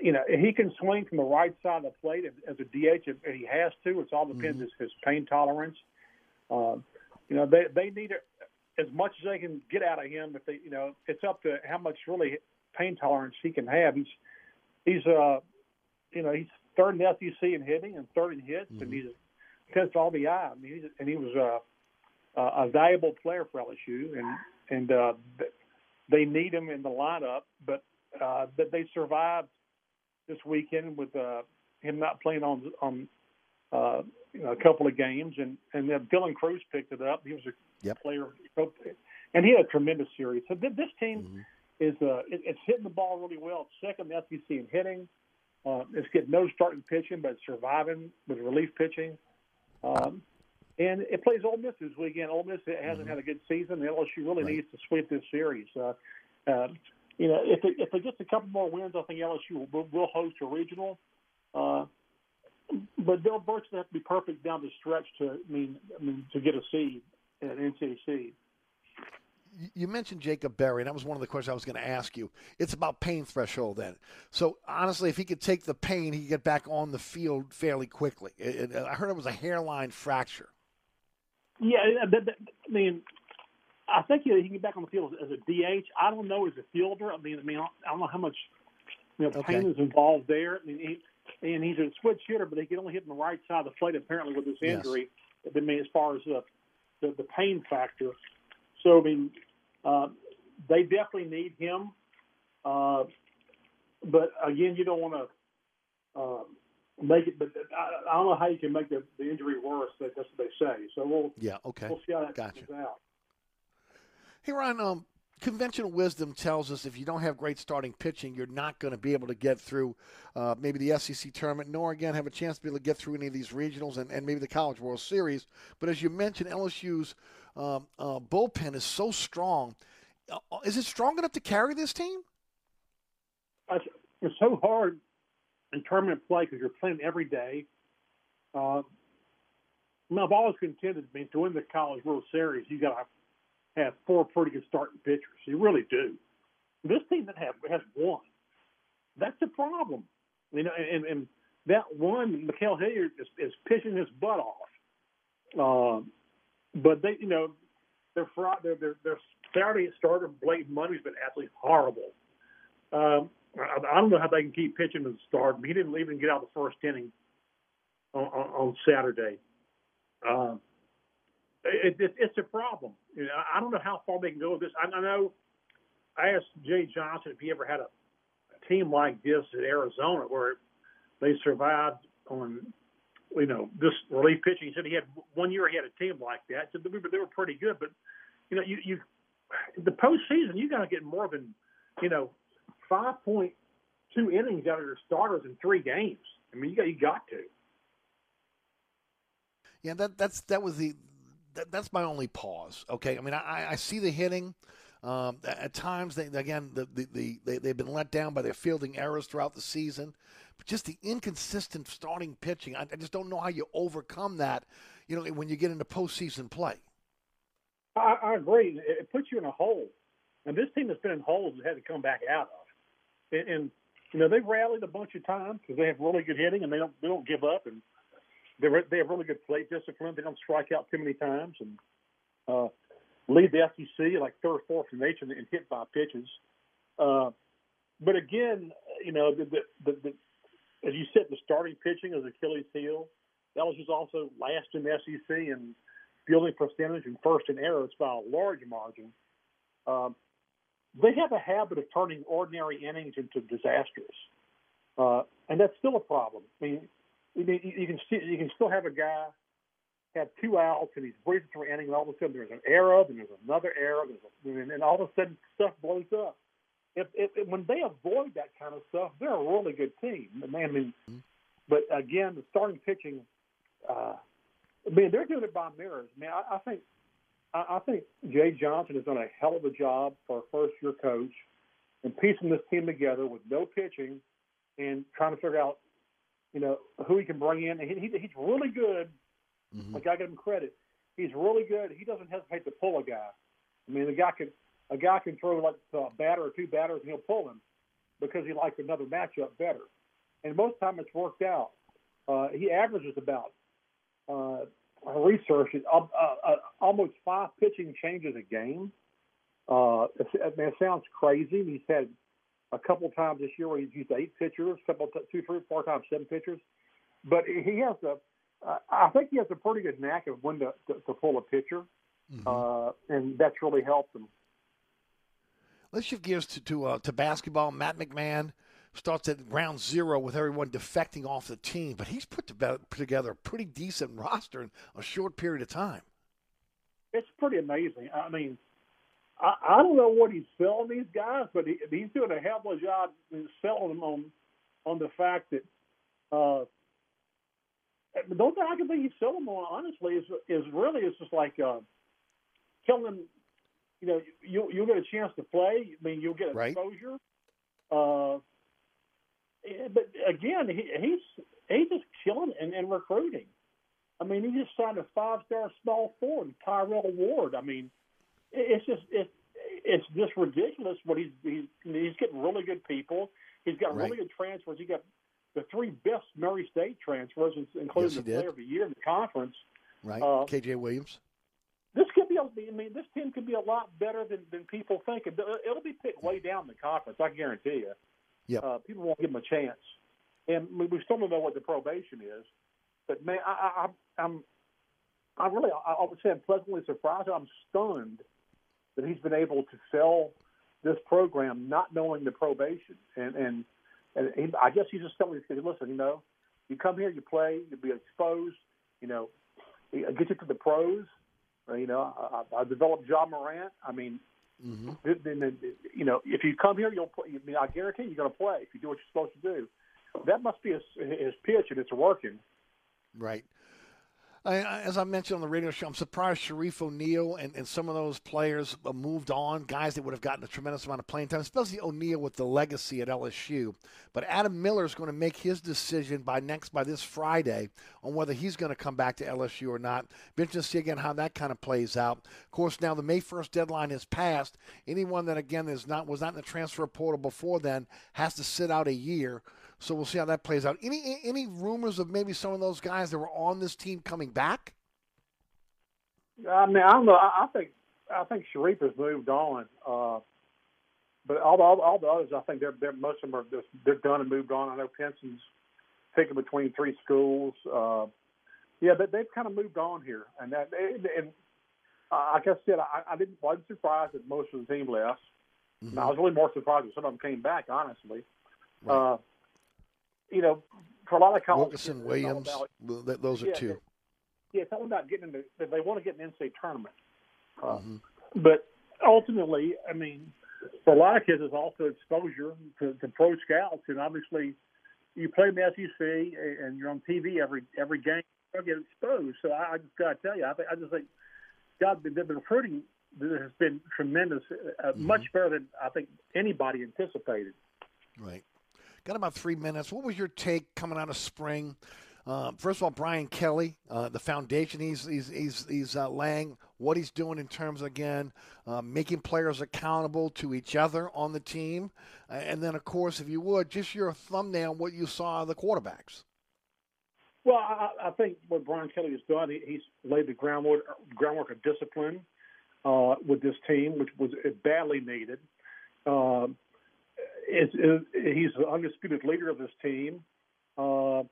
you know he can swing from the right side of the plate as a DH if he has to. It's all depends mm-hmm. his, his pain tolerance. Uh, you know they they need it as much as they can get out of him. If they, you know, it's up to how much really pain tolerance he can have. He's he's uh you know he's third in the SEC in hitting and third in hits, mm-hmm. and he's against all the eye. I mean, he's, and he was uh, a valuable player for LSU, and and uh, they need him in the lineup, but uh, that they survived this weekend with uh, him not playing on on uh, you know, a couple of games, and and then Dylan Crews picked it up. He was a yep. player, and he had a tremendous series. So this team mm-hmm. is uh, it, it's hitting the ball really well. It's second in the SEC in hitting. Uh, it's getting no starting pitching, but surviving with relief pitching. Um, and it plays Ole Miss this weekend. Ole Miss hasn't mm-hmm. had a good season. LSU really right. needs to sweep this series. Uh, uh, you know, if it, if it gets a couple more wins, I think LSU will, will host a regional. Uh, but they'll virtually have to be perfect down the stretch to I mean I mean to get a seed at NCAC. You mentioned Jacob Berry, and that was one of the questions I was going to ask you. It's about pain threshold then. So honestly, if he could take the pain, he could get back on the field fairly quickly. It, it, I heard it was a hairline fracture. Yeah, I mean, I think he, he can get back on the field as a DH. I don't know as a fielder. I mean, I mean, I don't know how much you know, pain okay. is involved there. I mean, he, and he's a switch hitter, but he can only hit on the right side of the plate apparently with his injury. Yes. I mean, as far as the, the the pain factor. So I mean, uh, they definitely need him. Uh, but again, you don't want to uh, make it. But I, I, don't know how you can make the, the injury worse. That's what they say. So we'll yeah okay. We'll see how that gotcha. comes out. Hey Ryan, um, conventional wisdom tells us if you don't have great starting pitching, you're not going to be able to get through uh, maybe the SEC tournament, nor again have a chance to be able to get through any of these regionals and, and maybe the College World Series. But as you mentioned, LSU's um, uh, bullpen is so strong. Uh, is it strong enough to carry this team? It's so hard in tournament play because you're playing every day. Uh, I mean, I've always contended, I mean, to win the College World Series, you got to have four pretty good starting pitchers. You really do. This team that have has one. That's the problem. You know, and, and that one, Ma'Khail Hilliard is, is pitching his butt off. Uh, but they, you know, their their their, their Saturday starter Blake Money's been absolutely horrible. Um, I, I don't know how they can keep pitching as a starter. He didn't even get out the first inning on, on, on Saturday. Uh, it, it, it's a problem. You know, I don't know how far they can go with this. I, I know I asked Jay Johnson if he ever had a, a team like this at Arizona where they survived on, you know, this relief pitching. He said he had one year he had a team like that. He said they were, they were pretty good, but you know, you you the postseason you got to get more than you know five point two innings out of your starters in three games. I mean, you got you got to. Yeah, that that's that was the that, that's my only pause. Okay, I mean, I, I see the hitting. Um, at times, they, again, the, the, the, they, they've been let down by their fielding errors throughout the season. But just the inconsistent starting pitching, I, I just don't know how you overcome that. You know, when you get into postseason play. I, I agree. It puts you in a hole, and this team has been in holes and had to come back out of. And, and you know they've rallied a bunch of times because they have really good hitting and they don't they don't give up and they they have really good plate discipline. They don't strike out too many times and uh, lead the SEC like third, fourth in nation in hit by pitches. Uh, but again, you know, the, the, the, the, as you said, the starting pitching is Achilles' heel. LSU's also last in the SEC in fielding percentage and first in errors by a large margin. Um, they have a habit of turning ordinary innings into disasters, uh, and that's still a problem. I mean, you, you can see, you can still have a guy have two outs and he's breathing through an inning, and all of a sudden there's an error, then there's another error, there's a, and all of a sudden stuff blows up. If, if, if when they avoid that kind of stuff, they're a really good team. I mean, but again, the starting pitching, uh, I mean, they're doing it by mirrors. I mean, I, I think I, I think Jay Johnson has done a hell of a job for a first year coach and piecing this team together with no pitching and trying to figure out, you know, who he can bring in. And he, he, he's really good. Mm-hmm. Like I give him credit. He's really good. He doesn't hesitate to pull a guy. I mean, the guy can a guy can throw like a batter or two batters and he'll pull him because he likes another matchup better. And most of the time it's worked out. Uh, he averages about uh, research uh, uh, uh, almost five pitching changes a game. Uh, it, I mean, it sounds crazy. He's had a couple times this year where he's used eight pitchers, couple, two, three, four times seven pitchers. But he has a, uh, I think he has a pretty good knack of when to, to, to pull a pitcher, mm-hmm. uh, and that's really helped him. Let's shift gears to to, uh, to basketball. Matt McMahon starts at round zero with everyone defecting off the team, but he's put, to, put together a pretty decent roster in a short period of time. It's pretty amazing. I mean, I, I don't know what he's selling these guys, but he, he's doing a hell of a job selling them on on the fact that uh, the only thing I can think he's selling them on, honestly, is is really it's just like uh, telling them, you know, you you'll get a chance to play. I mean, you'll get exposure. Right. Uh, but again, he, he's he's just killing and, and recruiting. I mean, he just signed a five-star small forward, Tyrell Ward. I mean, it's just it's it's just ridiculous. What he's he's he's getting really good people. He's got right. really good transfers. He got the three best Murray State transfers, including yes, the Player of the Year in the conference. Right, uh, KJ Williams. This could be. I mean, this team could be a lot better than, than people think. It'll be picked way down in the conference. I guarantee you. Yep. Uh, people won't give him a chance, and we still don't know what the probation is. But man, I, I, I'm, I really, I, I would say I'm pleasantly surprised. I'm stunned that he's been able to sell this program not knowing the probation, and and and he, I guess he's just telling me, listen, you know, you come here, you play, you'll be exposed, you know, get you to the pros. You know, I, I developed Ja Morant. I mean, Mm-hmm. Then, you know, if you come here, you'll play. I mean, I guarantee you're going to play if you do what you're supposed to do. That must be his, his pitch, and it's working. Right. I, as I mentioned on the radio show, I'm surprised Shareef O'Neal and, and some of those players moved on, guys that would have gotten a tremendous amount of playing time, especially O'Neal with the legacy at LSU. But Adam Miller is going to make his decision by next by this Friday on whether he's going to come back to LSU or not. Be interesting to see again how that kind of plays out. Of course, now the May 1st deadline has passed. Anyone that again is not was not in the transfer portal before then has to sit out a year. So we'll see how that plays out. Any any rumors of maybe some of those guys that were on this team coming back? I mean, I don't know. I, I think I think Shareef has moved on, uh, but all the all, all the others, I think they're, they're most of them are just, they're done and moved on. I know Pinson's picking between three schools. Uh, yeah, they, they've kind of moved on here, and that and uh, like I said, I, I didn't wasn't surprised that most of the team left. Mm-hmm. I was really more surprised that some of them came back, honestly. Right. Uh, you know, for a lot of colleges, Wilkerson, Williams, about, those are yeah, two. Yeah, it's all about getting into. They want to get an NCAA tournament, uh, mm-hmm. but ultimately, I mean, for a lot of kids, it's also exposure to, to pro scouts, and obviously, you play in the SEC and you're on TV every every game, you get exposed. So I, I just got to tell you, I, I just think God, the, the recruiting has been tremendous, uh, mm-hmm. much better than I think anybody anticipated. Right. Got about three minutes. What was your take coming out of spring? Uh, first of all, Brian Kelly, uh, the foundation he's he's he's, he's uh, laying. what he's doing in terms of, again, uh, making players accountable to each other on the team. And then, of course, if you would, just your thumbnail, what you saw of the quarterbacks. Well, I, I think what Brian Kelly has done, he, he's laid the groundwork, groundwork of discipline uh, with this team, which was badly needed. Uh, he's the undisputed leader of this team. Uh,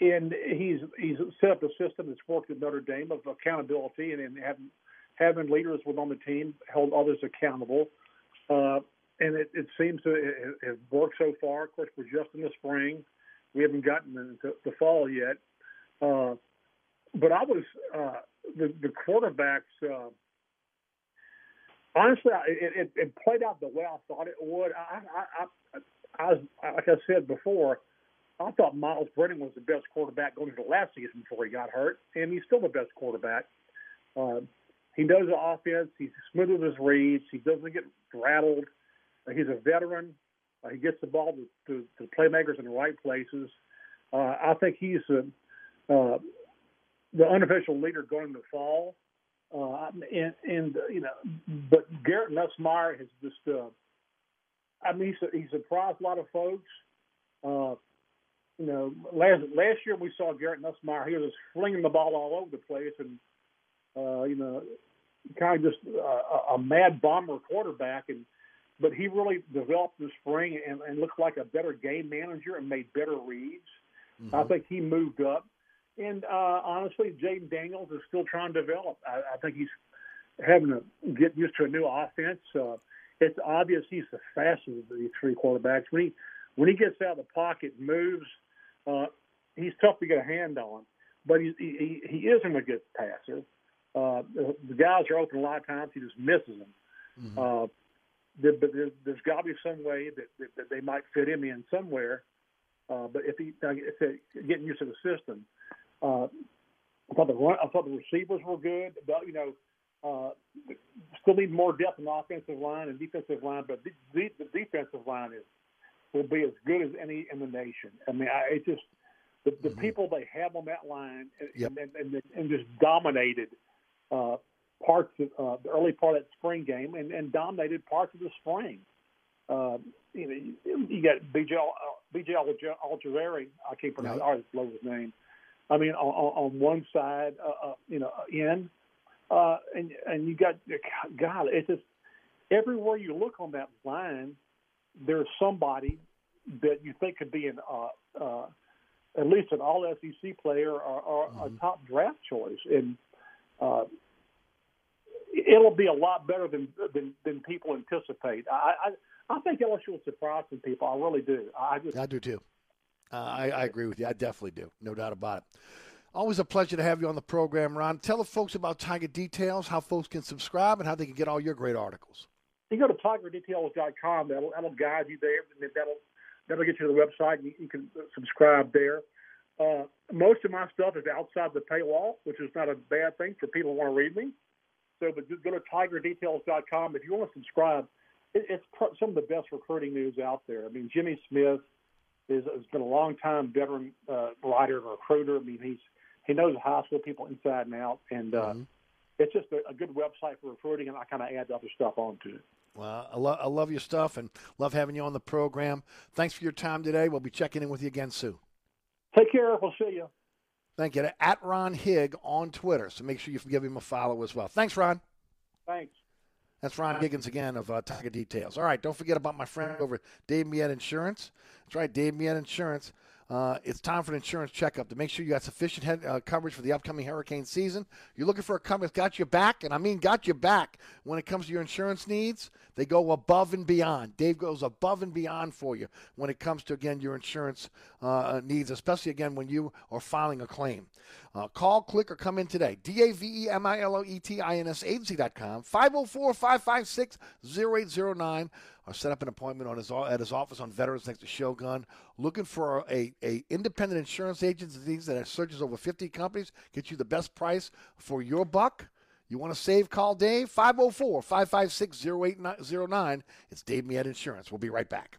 and he's he's set up a system that's worked at Notre Dame of accountability and, and having having leaders within the team held others accountable. Uh, and it, it seems to have worked so far. Of course, we're just in the spring; we haven't gotten into the fall yet. Uh, but I was uh, the the quarterbacks. Honestly, it, it, it played out the way I thought it would. I, I, I, I was, like I said before, I thought Myles Brennan was the best quarterback going into last season before he got hurt, and he's still the best quarterback. Uh, he knows the offense. He's smooth with his reads. He doesn't get rattled. Uh, he's a veteran. Uh, he gets the ball to, to, to playmakers in the right places. Uh, I think he's a, uh, the unofficial leader going the fall. Uh, and, and uh, you know, but Garrett Nussmeier has just, uh, I mean, he's, he surprised a lot of folks. Uh, you know, last last year we saw Garrett Nussmeier. He was just flinging the ball all over the place, and uh, you know, kind of just uh, a mad bomber quarterback. And but he really developed this spring and, and looked like a better game manager and made better reads. Mm-hmm. I think he moved up. And uh, honestly, Jayden Daniels is still trying to develop. I, I think he's having to get used to a new offense. Uh, it's obvious he's the fastest of these three quarterbacks. When he when he gets out of the pocket, moves, uh, he's tough to get a hand on, but he he, he isn't a good passer. Uh, the, the guys are open a lot of times. He just misses them. Mm-hmm. Uh, there, but there, there's got to be some way that, that, that they might fit him in somewhere. Uh, but if he if they getting used to the system, uh, I thought the run, I thought the receivers were good. But, you know, uh, still need more depth in the offensive line and defensive line. But the, the, the defensive line is will be as good as any in the nation. I mean, I, it just the, the mm-hmm. people they have on that line and, yep. and, and, and just dominated uh, parts of uh, the early part of that spring game and, and dominated parts of the spring. Uh, you know, you, you got BJ uh, BJ Ojulari. I can't pronounce. No. I always love his name. I mean, on, on one side, uh, uh, you know, in, uh, and and you got God. It's just everywhere you look on that line, there's somebody that you think could be an uh, uh, at least an All SEC player or, or mm-hmm. a top draft choice, and uh, it'll be a lot better than than, than people anticipate. I, I I think LSU will surprise some people. I really do. I just I do too. Uh, I, I agree with you. I definitely do. No doubt about it. Always a pleasure to have you on the program, Ron. Tell the folks about Tiger Details, how folks can subscribe, and how they can get all your great articles you go to tigerdetails.com. That'll that'll guide you there. That'll that'll get you to the website. And you, you can subscribe there. Uh, most of my stuff is outside the paywall, which is not a bad thing for people who want to read me. So, but go to tigerdetails.com if you want to subscribe. It, it's pr- some of the best recruiting news out there. I mean, Jimmy Smith is has been a long time veteran uh, writer and recruiter. I mean, he's he knows high school people inside and out, and uh, mm-hmm. it's just a, a good website for recruiting. And I kind of add other stuff onto it. Well, I, lo- I love your stuff and love having you on the program. Thanks for your time today. We'll be checking in with you again soon. Take care. We'll see you. Thank you. At Ron Higg on Twitter. So make sure you give him a follow as well. Thanks, Ron. Thanks. That's Ron Higgins again of uh, Tiger Details. All right, don't forget about my friend over at Dave Miet Insurance. That's right, Dave Miet Insurance. Uh, it's time for an insurance checkup to make sure you got sufficient head, uh, coverage for the upcoming hurricane season. You're looking for a company that's got your back, and I mean got your back when it comes to your insurance needs. They go above and beyond. Dave goes above and beyond for you when it comes to, again, your insurance uh, needs, especially, again, when you are filing a claim. Uh, call, click, or come in today. D-A-V-E-M-I-L-O-E-T-I-N-S agency.com, 504-556-0809 or set up an appointment on his at his office on Veterans next to Shogun. Looking for a, a independent insurance agency that searches over 50 companies, get you the best price for your buck. You want to save? Call Dave 504 556 0809. It's Dave Miet Insurance. We'll be right back.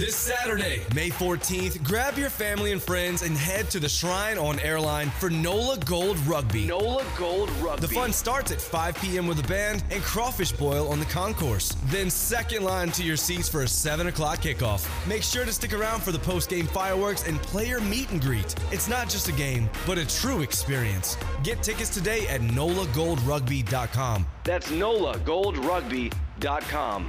This Saturday, May 14th, grab your family and friends and head to the Shrine on Airline for NOLA Gold Rugby. NOLA Gold Rugby. The fun starts at 5 p.m. with a band and crawfish boil on the concourse. Then second line to your seats for a 7 o'clock kickoff. Make sure to stick around for the post-game fireworks and player meet and greet. It's not just a game, but a true experience. Get tickets today at nolagoldrugby.com. That's nolagoldrugby.com.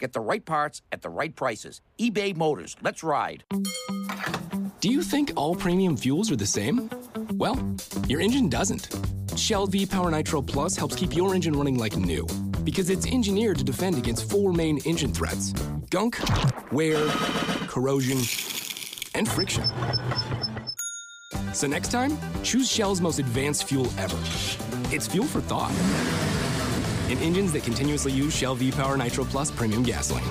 Get the right parts at the right prices. eBay Motors. Let's ride. Do you think all premium fuels are the same? Well, your engine doesn't. Shell V Power Nitro Plus helps keep your engine running like new because it's engineered to defend against four main engine threats gunk, wear, corrosion, and friction. So next time, choose Shell's most advanced fuel ever. It's fuel for thought. In engines that continuously use Shell V Power Nitro Plus premium gasoline.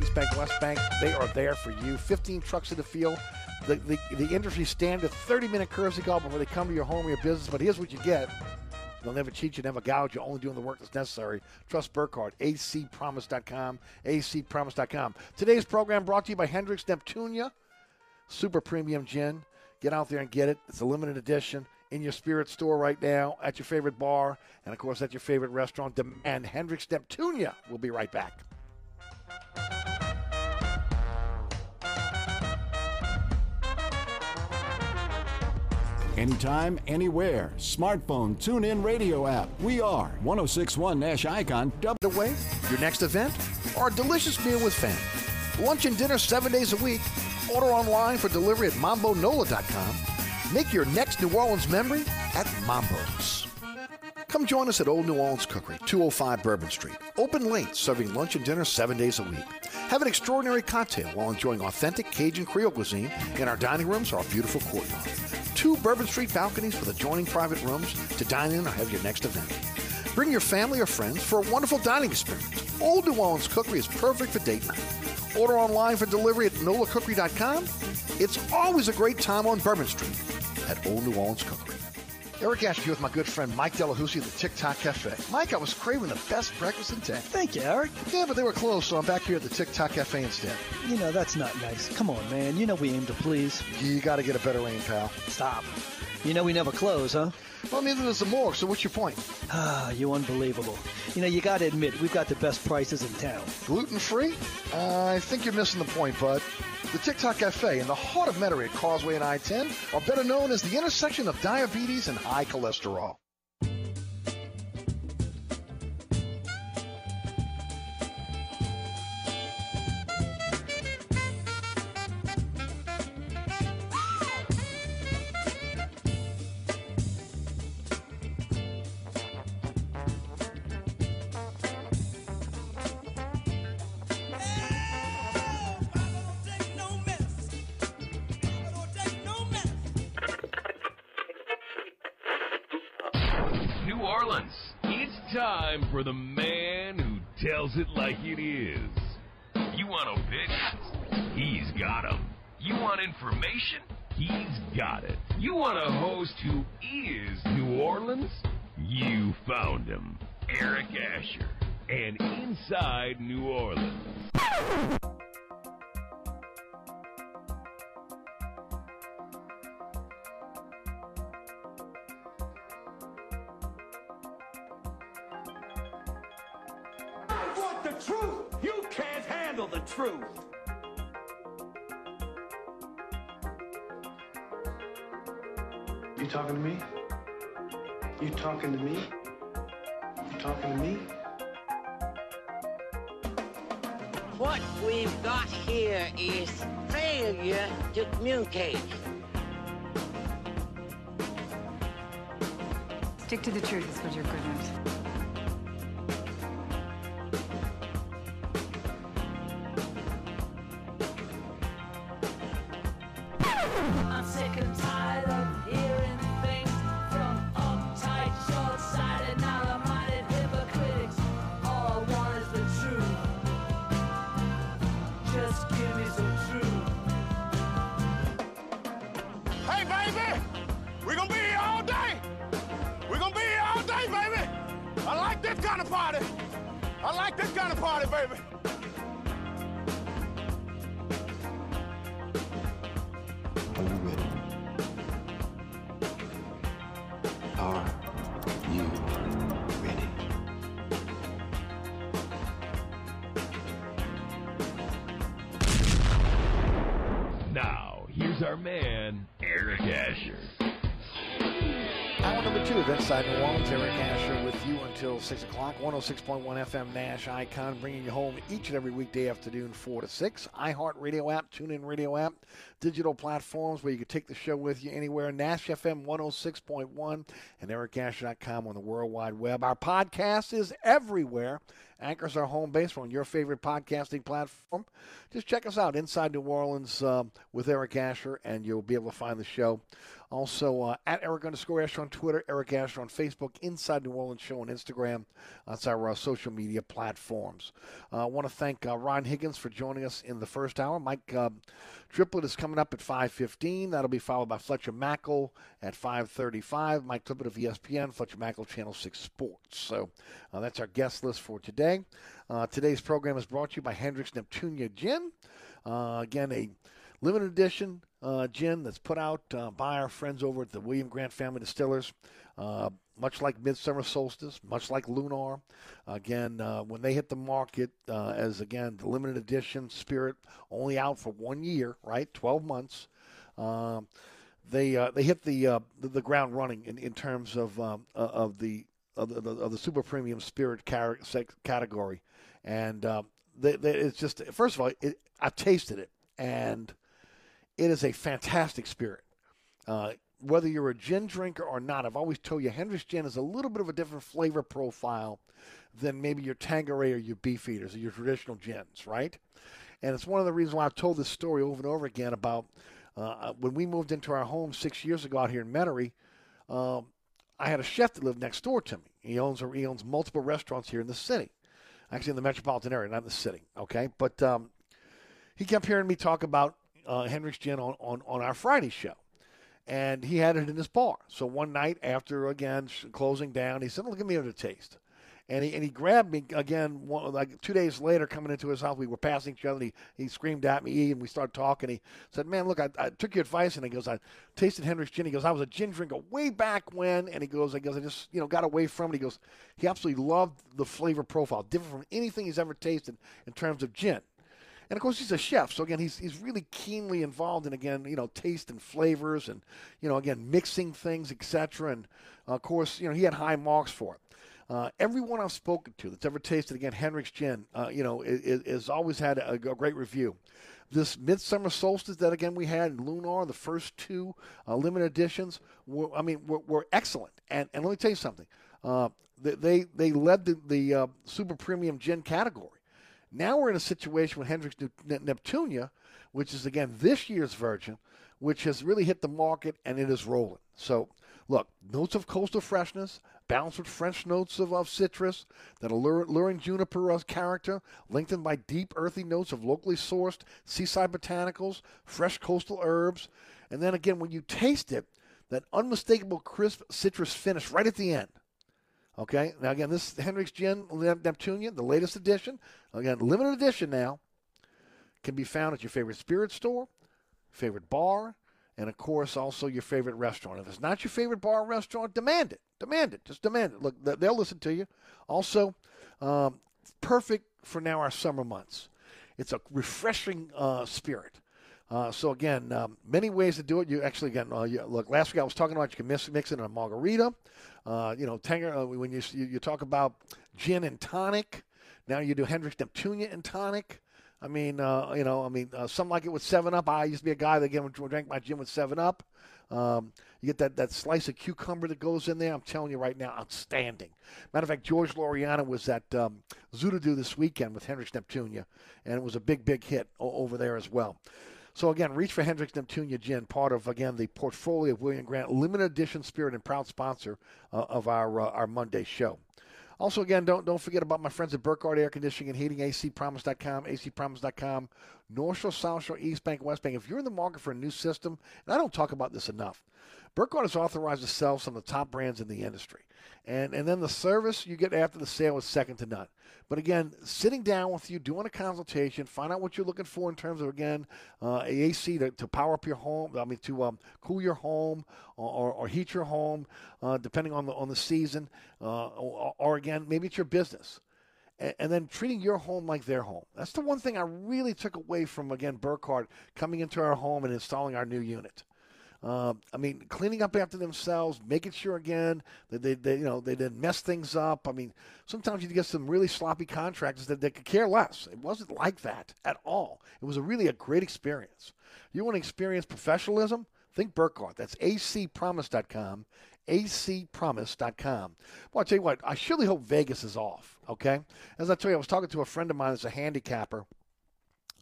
East Bank, West Bank, they are there for you. 15 trucks in the field. The, the, the industry standard 30 minute courtesy call before they come to your home or your business. But here's what you get they'll never cheat you, never gouge you, only doing the work that's necessary. Trust Burkhardt, acpromise.com, acpromise.com. Today's program brought to you by Hendrick's Neptunia, super premium gin. Get out there and get it. It's a limited edition in your spirit store right now, at your favorite bar, and of course at your favorite restaurant. And Hendrick's Neptunia. We'll be right back. Anytime, anywhere. Smartphone, tune in radio app. We are 1061 Nash Icon. Double away your next event or a delicious meal with family. Lunch and dinner seven days a week. Order online for delivery at mambonola.com. Make your next New Orleans memory at Mambo's. Come join us at Old New Orleans Cookery, 205 Bourbon Street. Open late, serving lunch and dinner seven days a week. Have an extraordinary cocktail while enjoying authentic Cajun Creole cuisine in our dining rooms or our beautiful courtyard. Two Bourbon Street balconies with adjoining private rooms to dine in or have your next event. Bring your family or friends for a wonderful dining experience. Old New Orleans Cookery is perfect for date night. Order online for delivery at nolacookery.com. It's always a great time on Bourbon Street at Old New Orleans Cookery. Eric Asher here with my good friend Mike Delahousie of the TikTok Cafe. Mike, I was craving the best breakfast in town. Thank you, Eric. Yeah, but they were closed, so I'm back here at the TikTok Cafe instead. You know, that's not nice. Come on, man. You know we aim to please. You got to get a better aim, pal. Stop. You know we never close, huh? Well, neither does the morgue, so what's your point? Ah, you unbelievable. You know, you got to admit, we've got the best prices in town. Gluten free? Uh, I think you're missing the point, bud. The TikTok Cafe in the heart of Metairie at Causeway and I 10 are better known as the intersection of diabetes and high cholesterol. 6 106.1 FM Nash Icon, bringing you home each and every weekday afternoon, 4 to 6. iHeart Radio app, TuneIn Radio app, digital platforms where you can take the show with you anywhere. Nash FM 106.1 and ericasher.com on the World Wide Web. Our podcast is everywhere. Anchor's our home base. On your favorite podcasting platform. Just check us out, Inside New Orleans uh, with Eric Asher, and you'll be able to find the show. Also, uh, at Eric underscore Asher on Twitter, Eric Asher on Facebook, Inside New Orleans Show on Instagram. That's our uh, social media platforms. Uh, I want to thank uh, Ron Higgins for joining us in the first hour. Mike uh, Triplett is coming up at 5.15. That'll be followed by Fletcher Mackel at 5.35. Mike Triplett of ESPN, Fletcher Mackel, Channel 6 Sports. So uh, that's our guest list for today. Uh, today's program is brought to you by Hendrick's Neptunia Gin. Uh, again, a limited edition uh, gin that's put out uh, by our friends over at the William Grant Family Distillers. Uh, much like Midsummer Solstice, much like Lunar. Again, uh, when they hit the market uh, as, again, the limited edition spirit, only out for one year, right? 12 months. Um, they uh, they hit the, uh, the the ground running in, in terms of um, uh, of the of the, of the super premium spirit category, and um, they, they, it's just first of all, it, I've tasted it, and it is a fantastic spirit. Uh, whether you're a gin drinker or not, I've always told you Hendrick's Gin is a little bit of a different flavor profile than maybe your Tanqueray or your Beefeaters or your traditional gins, right? And it's one of the reasons why I've told this story over and over again about uh, when we moved into our home six years ago out here in Metairie. Um, I had a chef that lived next door to me. He owns or he owns multiple restaurants here in the city, actually in the metropolitan area, not in the city. Okay, but um, he kept hearing me talk about uh, Hendrick's Gin on, on on our Friday show, and he had it in his bar. So one night after again closing down, he said, "Look at me at a taste." And he, and he grabbed me again, one, like two days later, coming into his house. We were passing each other. And he, he screamed at me, and we started talking. He said, "Man, look, I, I took your advice." And he goes, "I tasted Hendrick's gin." He goes, "I was a gin drinker way back when." And he goes, "I goes, I just you know got away from it." He goes, "He absolutely loved the flavor profile, different from anything he's ever tasted in terms of gin." And of course, he's a chef, so again, he's he's really keenly involved in again, you know, taste and flavors, and you know, again, mixing things, etc. And of course, you know, he had high marks for it. Uh, everyone I've spoken to that's ever tasted again Hendrick's gin, uh, you know, has always had a, a, great review. This midsummer solstice that again we had in Lunar, the first two uh, limited editions, were, I mean, were, were, excellent. And and let me tell you something, uh, they they led the, the uh, super premium gin category. Now we're in a situation with Hendrick's Neptunia, which is again this year's version, which has really hit the market and it is rolling. So look, notes of coastal freshness, balanced with French notes of, of citrus, that alluring juniper uh, character, lengthened by deep earthy notes of locally sourced seaside botanicals, fresh coastal herbs, and then again, when you taste it, that unmistakable crisp citrus finish right at the end. Okay, now again, this Hendrick's Gin Neptunia, the latest edition, again, limited edition now, can be found at your favorite spirit store, favorite bar, and of course also your favorite restaurant. If it's not your favorite bar or restaurant, demand it. Demand it. Just demand it. Look, they'll listen to you. Also, um, perfect for now our summer months. It's a refreshing uh, spirit. Uh, so again, um, many ways to do it. You actually again, uh, you, look. Last week I was talking about you can mix, mix it in a margarita. Uh, you know, tanger, uh, when you, you, you talk about gin and tonic. Now you do Hendrick's Neptunia and tonic. I mean, uh, you know, I mean, uh, something like it with Seven Up. I used to be a guy that again drink my gin with Seven Up. Um, you get that, that slice of cucumber that goes in there. I'm telling you right now, outstanding. Matter of fact, George Loriana was at um, this weekend with Hendrick's Neptunia, and it was a big, big hit over there as well. So again, reach for Hendrick's Neptunia Gin, part of again the portfolio of William Grant, limited edition spirit and proud sponsor uh, of our uh, our Monday show. Also, again, don't don't forget about my friends at Burkhardt Air Conditioning and Heating, acpromise.com, acpromise.com, North Shore, South Shore, East Bank, West Bank. If you're in the market for a new system, and I don't talk about this enough, Burkhardt is authorized to sell some of the top brands in the industry. And, and then the service you get after the sale is second to none. But again, sitting down with you, doing a consultation, find out what you're looking for in terms of, again, uh, AC to, to power up your home, I mean, to um, cool your home or, or, heat your home, uh, depending on the, on the season, uh, or, or, again, maybe it's your business. And, and then treating your home like their home. That's the one thing I really took away from, again, Burkhardt coming into our home and installing our new unit. Uh, I mean, cleaning up after themselves, making sure again that they, they, you know, they didn't mess things up. I mean, sometimes you get some really sloppy contractors that they could care less. It wasn't like that at all. It was a really a great experience. You want to experience professionalism? Think Burkhardt. That's acpromise.com. acpromise.com. Well, I'll tell you what, I surely hope Vegas is off, okay? As I tell you, I was talking to a friend of mine that's a handicapper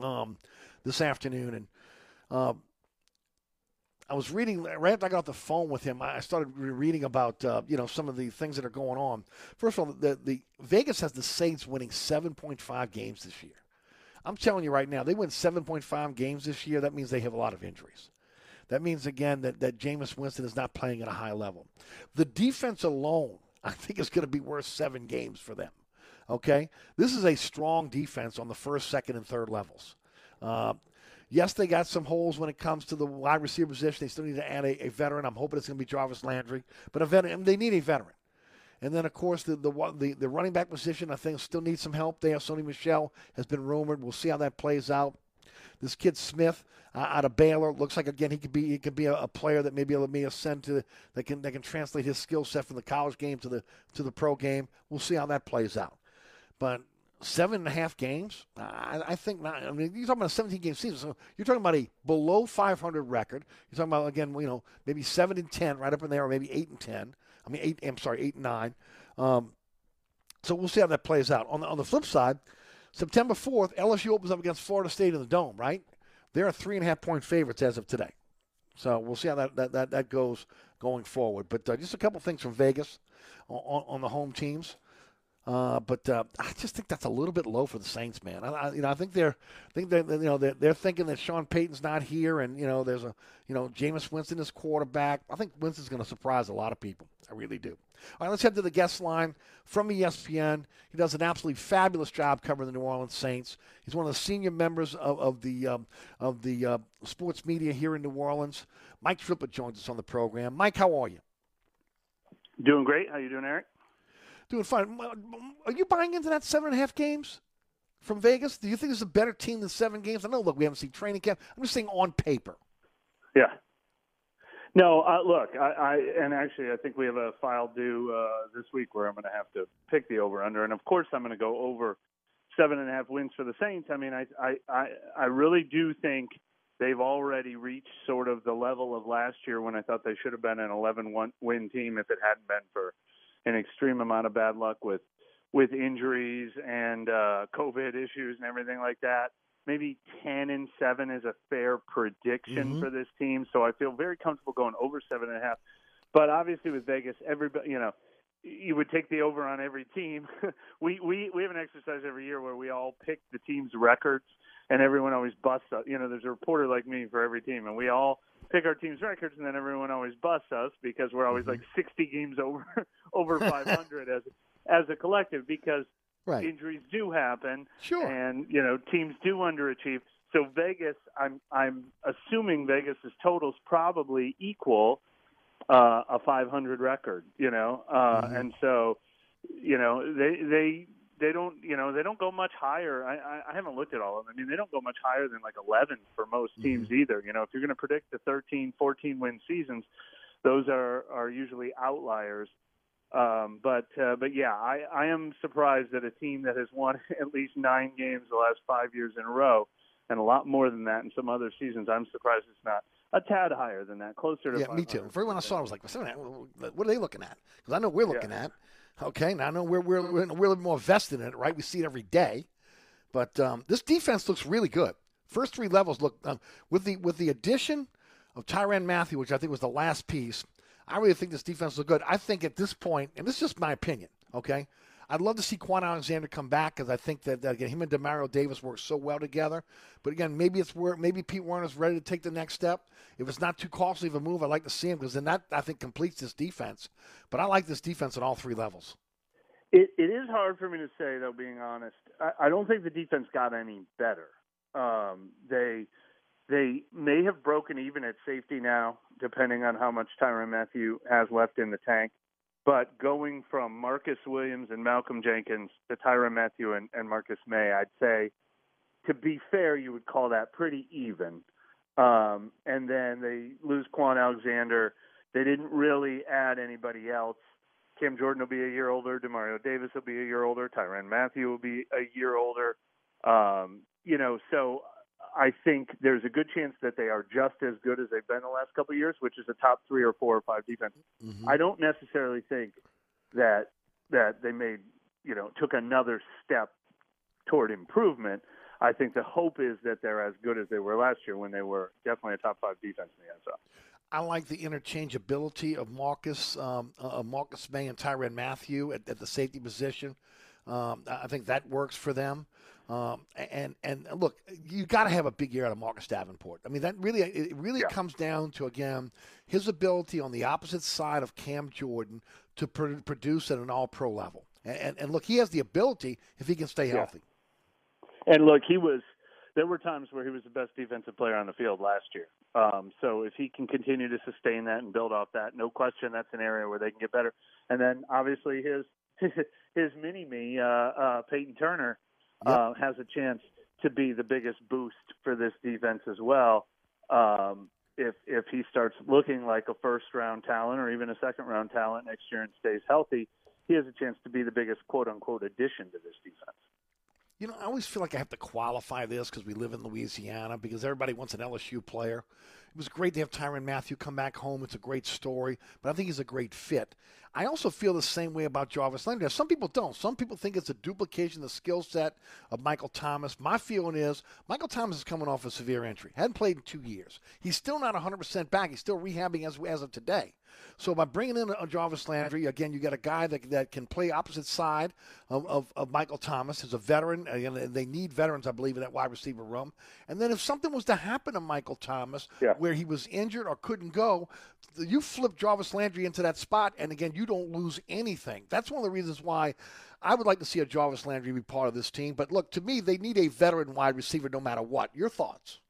um, this afternoon, and uh, I was reading right after I got off the phone with him. I started reading about uh, you know some of the things that are going on. First of all, the, the Vegas has the Saints winning 7.5 games this year. I'm telling you right now, they win 7.5 games this year. That means they have a lot of injuries. That means again that that Jameis Winston is not playing at a high level. The defense alone, I think, is going to be worth seven games for them. Okay, this is a strong defense on the first, second, and third levels. Uh, Yes, they got some holes when it comes to the wide receiver position. They still need to add a, a veteran. I'm hoping it's going to be Jarvis Landry, but a veteran. They need a veteran. And then, of course, the, the the the, running back position, I think, still needs some help there. Sony Michel has been rumored. We'll see how that plays out. This kid Smith uh, out of Baylor looks like again he could be he could be a, a player that maybe may ascend to that can that can translate his skill set from the college game to the to the pro game. We'll see how that plays out. But seven and a half games. I, I think not. I mean, you're talking about a 17 game season, so you're talking about a below 500 record. You're talking about again, you know, maybe seven and 10, right up in there, or maybe eight and 10. I mean, eight. I'm sorry, eight and nine. Um, so we'll see how that plays out. On the on the flip side, September 4th, LSU opens up against Florida State in the Dome. Right, they're a three and a half point favorites as of today. So we'll see how that that, that, that goes going forward. But uh, just a couple things from Vegas on, on the home teams. Uh, but uh, I just think that's a little bit low for the Saints, man. I, I you know, I think they're, think they're, you know, they're, they're thinking that Sean Payton's not here, and you know, there's a, you know, Jameis Winston is quarterback. I think Winston's going to surprise a lot of people. I really do. All right, let's head to the guest line from ESPN. He does an absolutely fabulous job covering the New Orleans Saints. He's one of the senior members of, of the um, of the uh, sports media here in New Orleans. Mike Triplett joins us on the program. Mike, how are you? Doing great. How you doing, Eric? Doing fine. Are you buying into that seven and a half games from Vegas? Do you think it's a better team than seven games? I know, look, we haven't seen training camp. I'm just saying on paper. Yeah. No, uh, look, I, I and actually I think we have a file due uh, this week where I'm going to have to pick the over under, and of course I'm going to go over seven and a half wins for the Saints. I mean, I I I, I really do think they've already reached sort of the level of last year when I thought they should have been an 11 win team if it hadn't been for an extreme amount of bad luck with with injuries and uh, COVID issues and everything like that. Maybe 10 and 7 is a fair prediction Mhm. for this team. So I feel very comfortable going over seven and a half. But obviously with Vegas, everybody, you know, you would take the over on every team. we, we, we have an exercise every year where we all pick the team's records and everyone always busts up. You know, there's a reporter like me for every team and we all pick our team's records and then everyone always busts us because we're always like 60 games over, over 500 as, as a collective because Right. injuries do happen. Sure. And, you know, teams do underachieve. So Vegas, I'm, I'm assuming Vegas's totals probably equal uh, a 500 record, you know, uh, Mhm. and so, you know, they they they don't, you know, they don't go much higher. I, I, I haven't looked at all of them. I mean, they don't go much higher than like 11 for most teams either. You know, if you're going to predict the 13, 14 win seasons, those are are usually outliers. Um, but uh, but yeah, I, I am surprised that a team that has won at least nine games the last five years in a row, and a lot more than that in some other seasons. I'm surprised it's not a tad higher than that, closer to. Yeah, me too. For everyone I saw, I was like, "Seven and a half, what are they looking at? Because I know we're looking at. Okay, now I know we're we're we're, a little more vested in it, right? We see it every day. But um, this defense looks really good. First three levels look um, with the with the addition of Tyrann Mathieu, which I think was the last piece. I really think this defense looks good. I think at this point, and this is just my opinion, okay. I'd love to see Kwon Alexander come back because I think that, that again him and Demario Davis work so well together. But again, maybe it's where maybe Pete Werner's ready to take the next step. If it's not too costly of a move, I'd like to see him because then that I think completes this defense. But I like this defense at all three levels. It, it is hard for me to say, though, being honest. I, I don't think the defense got any better. Um, they they may have broken even at safety now, depending on how much Tyrann Mathieu has left in the tank. But going from Marcus Williams and Malcolm Jenkins to Tyrann Mathieu and, and Marcus May, I'd say, to be fair, you would call that pretty even. Um, and then they lose Kwon Alexander. They didn't really add anybody else. Cam Jordan will be a year older. Demario Davis will be a year older. Tyrann Mathieu will be a year older. Um, you know, so I think there's a good chance that they are just as good as they've been the last couple of years, which is a top three or four or five defense. I don't necessarily think that that they made you know took another step toward improvement. I think the hope is that they're as good as they were last year when they were definitely a top five defense in the NFL. I like the interchangeability of Marcus, um, uh, Marcus May and Tyrann Mathieu at, at the safety position. Um, I think that works for them. Um, and and look, you got to have a big year out of Marcus Davenport. I mean, that really it really comes down to again his ability on the opposite side of Cam Jordan to pr- produce at an All Pro level. And, and and look, he has the ability if he can stay Yeah. healthy. And look, he was. There were times where he was the best defensive player on the field last year. Um, so if he can continue to sustain that and build off that, no question, that's an area where they can get better. And then obviously his his mini me, uh, uh, Payton Turner, uh, has a chance to be the biggest boost for this defense as well. Um, if if he starts looking like a first round talent or even a second round talent next year and stays healthy, he has a chance to be the biggest quote unquote addition to this defense. You know, I always feel like I have to qualify this because we live in Louisiana because everybody wants an LSU player. It was great to have Tyrann Mathieu come back home. It's a great story, but I think he's a great fit. I also feel the same way about Jarvis Landry. Some people don't. Some people think it's a duplication of the skill set of Michael Thomas. My feeling is Michael Thomas is coming off a severe injury. Hadn't played in two years. He's still not 100% back. He's still rehabbing as, as of today. So by bringing in a Jarvis Landry, again, you got a guy that, that can play opposite side of, of, of Michael Thomas. He's a veteran. Uh, and they need veterans, I believe, in that wide receiver room. And then if something was to happen to Michael Thomas, Yeah. where he was injured or couldn't go, you flip Jarvis Landry into that spot, and again, you don't lose anything. That's one of the reasons why I would like to see a Jarvis Landry be part of this team. But look, to me, they need a veteran wide receiver no matter what. Your thoughts?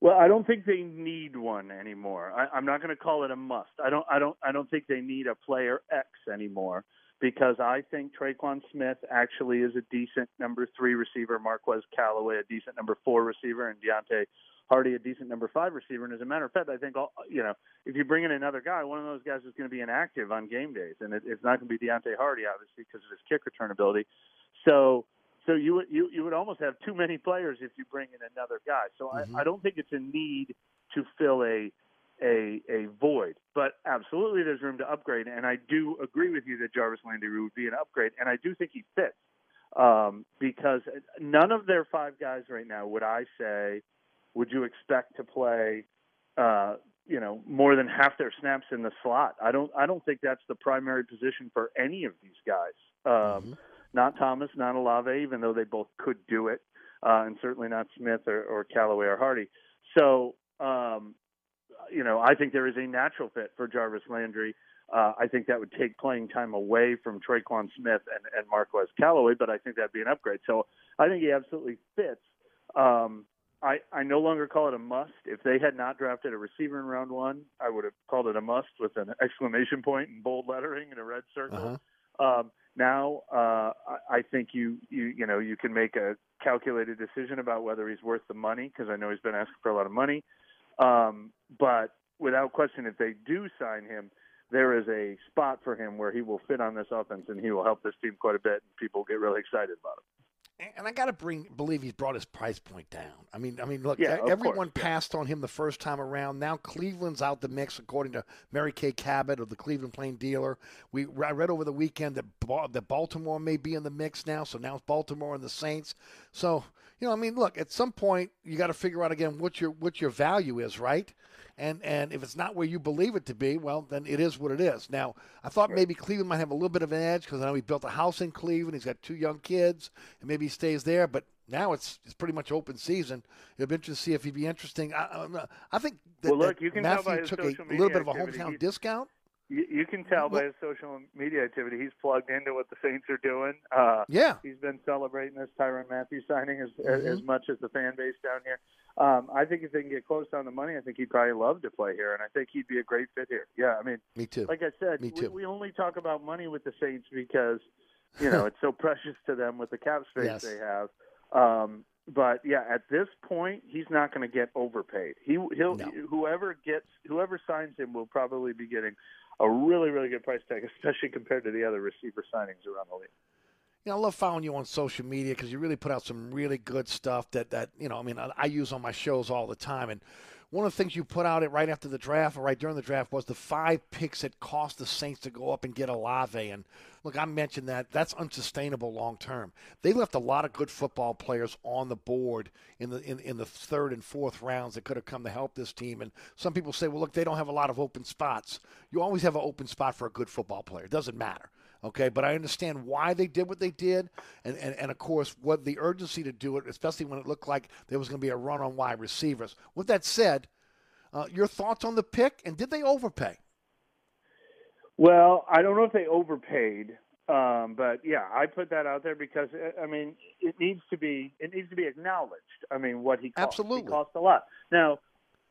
Well, I don't think they need one anymore. I, I'm not going to call it a must. I don't. I don't. I don't think they need a player X anymore because I think Tre'Quan Smith actually is a decent number three receiver. Marquez Callaway a decent number four receiver, and Deonte Harty a decent number five receiver. And as a matter of fact, I think all, you know if you bring in another guy, one of those guys is going to be inactive on game days, and it, it's not going to be Deonte Harty obviously because of his kick return ability. So so you would you you would almost have too many players if you bring in another guy. So Mm-hmm. I, I don't think it's a need to fill a a a void, but absolutely there's room to upgrade. And I do agree with you that Jarvis Landry would be an upgrade, and I do think he fits um, because none of their five guys right now would I say would you expect to play. Uh, you know, more than half their snaps in the slot. I don't. I don't think that's the primary position for any of these guys. Um, Not Thomas, not Olave, even though they both could do it, uh, and certainly not Smith or, or Callaway or Harty. So, um, you know, I think there is a natural fit for Jarvis Landry. Uh, I think that would take playing time away from Tre'Quan Smith and, and Marquez Callaway, but I think that'd be an upgrade. So I think he absolutely fits. Um, I, I no longer call it a must. If they had not drafted a receiver in round one, I would have called it a must with an exclamation and bold lettering and a red circle. Um, now, uh, I, think you, you you know you can make a calculated decision about whether he's worth the money because I know he's been asking for a lot of money. Um, but without question, if they do sign him, there is a spot for him where he will fit on this offense and he will help this team quite a bit, and people get really excited about it. And I got to bring believe he's brought his price point down. I mean, I mean, look, Yeah, everyone course, passed on him the first time around. Now Cleveland's out the mix, according to Mary Kay Cabot of the Cleveland Plain Dealer. We I read over the weekend that that Baltimore may be in the mix now. So now it's Baltimore and the Saints. So you know, I mean, look, at some point you got to figure out again what your what your value is, right? And and if it's not where you believe it to be, well, then it is what it is. Now, I thought maybe Cleveland might have a little bit of an edge because I know he built a house in Cleveland. He's got two young kids, and maybe stays there. But now it's it's pretty much open season. It'll be interesting to see if he'd be interesting. I, I, I think that, Well, look, you can tell Mathieu took a little bit of a activity, hometown he- discount. You, you can tell by his social media activity he's plugged into what the Saints are doing. Uh, Yeah. he's been celebrating this Tyrann Mathieu signing as Mhm. as much as the fan base down here. Um, I think if they can get close on the money, I think he'd probably love to play here, and I think he'd be a great fit here. Yeah, I mean, Me too. like I said, Me we, too. we only talk about money with the Saints because you know it's so precious to them with the cap space Yes. they have. Um, but yeah, at this point, he's not going to get overpaid. He he'll whoever gets whoever signs him will probably be getting a really really good price tag, especially compared to the other receiver signings around the league. You know, I love following you on social media because you really put out some really good stuff that, that you know, I mean, I, I use on my shows all the time. And one of the things you put out it right after the draft or right during the draft was the five picks that cost the Saints to go up and get Olave. And look, I mentioned that that's unsustainable long term. They left a lot of good football players on the board in the in, in the third and fourth rounds that could have come to help this team. And some people say, well, look, they don't have a lot of open spots. You always have an open spot for a good football player. It doesn't matter. Okay, but I understand why they did what they did, and, and, and of course, what the urgency to do it, especially when it looked like there was going to be a run on wide receivers. With that said, uh, your thoughts on the pick, and did they overpay? Well, I don't know if they overpaid, um, but yeah, I put that out there because uh, I mean it needs to be it needs to be acknowledged. I mean what he cost. Absolutely. he cost a lot. Now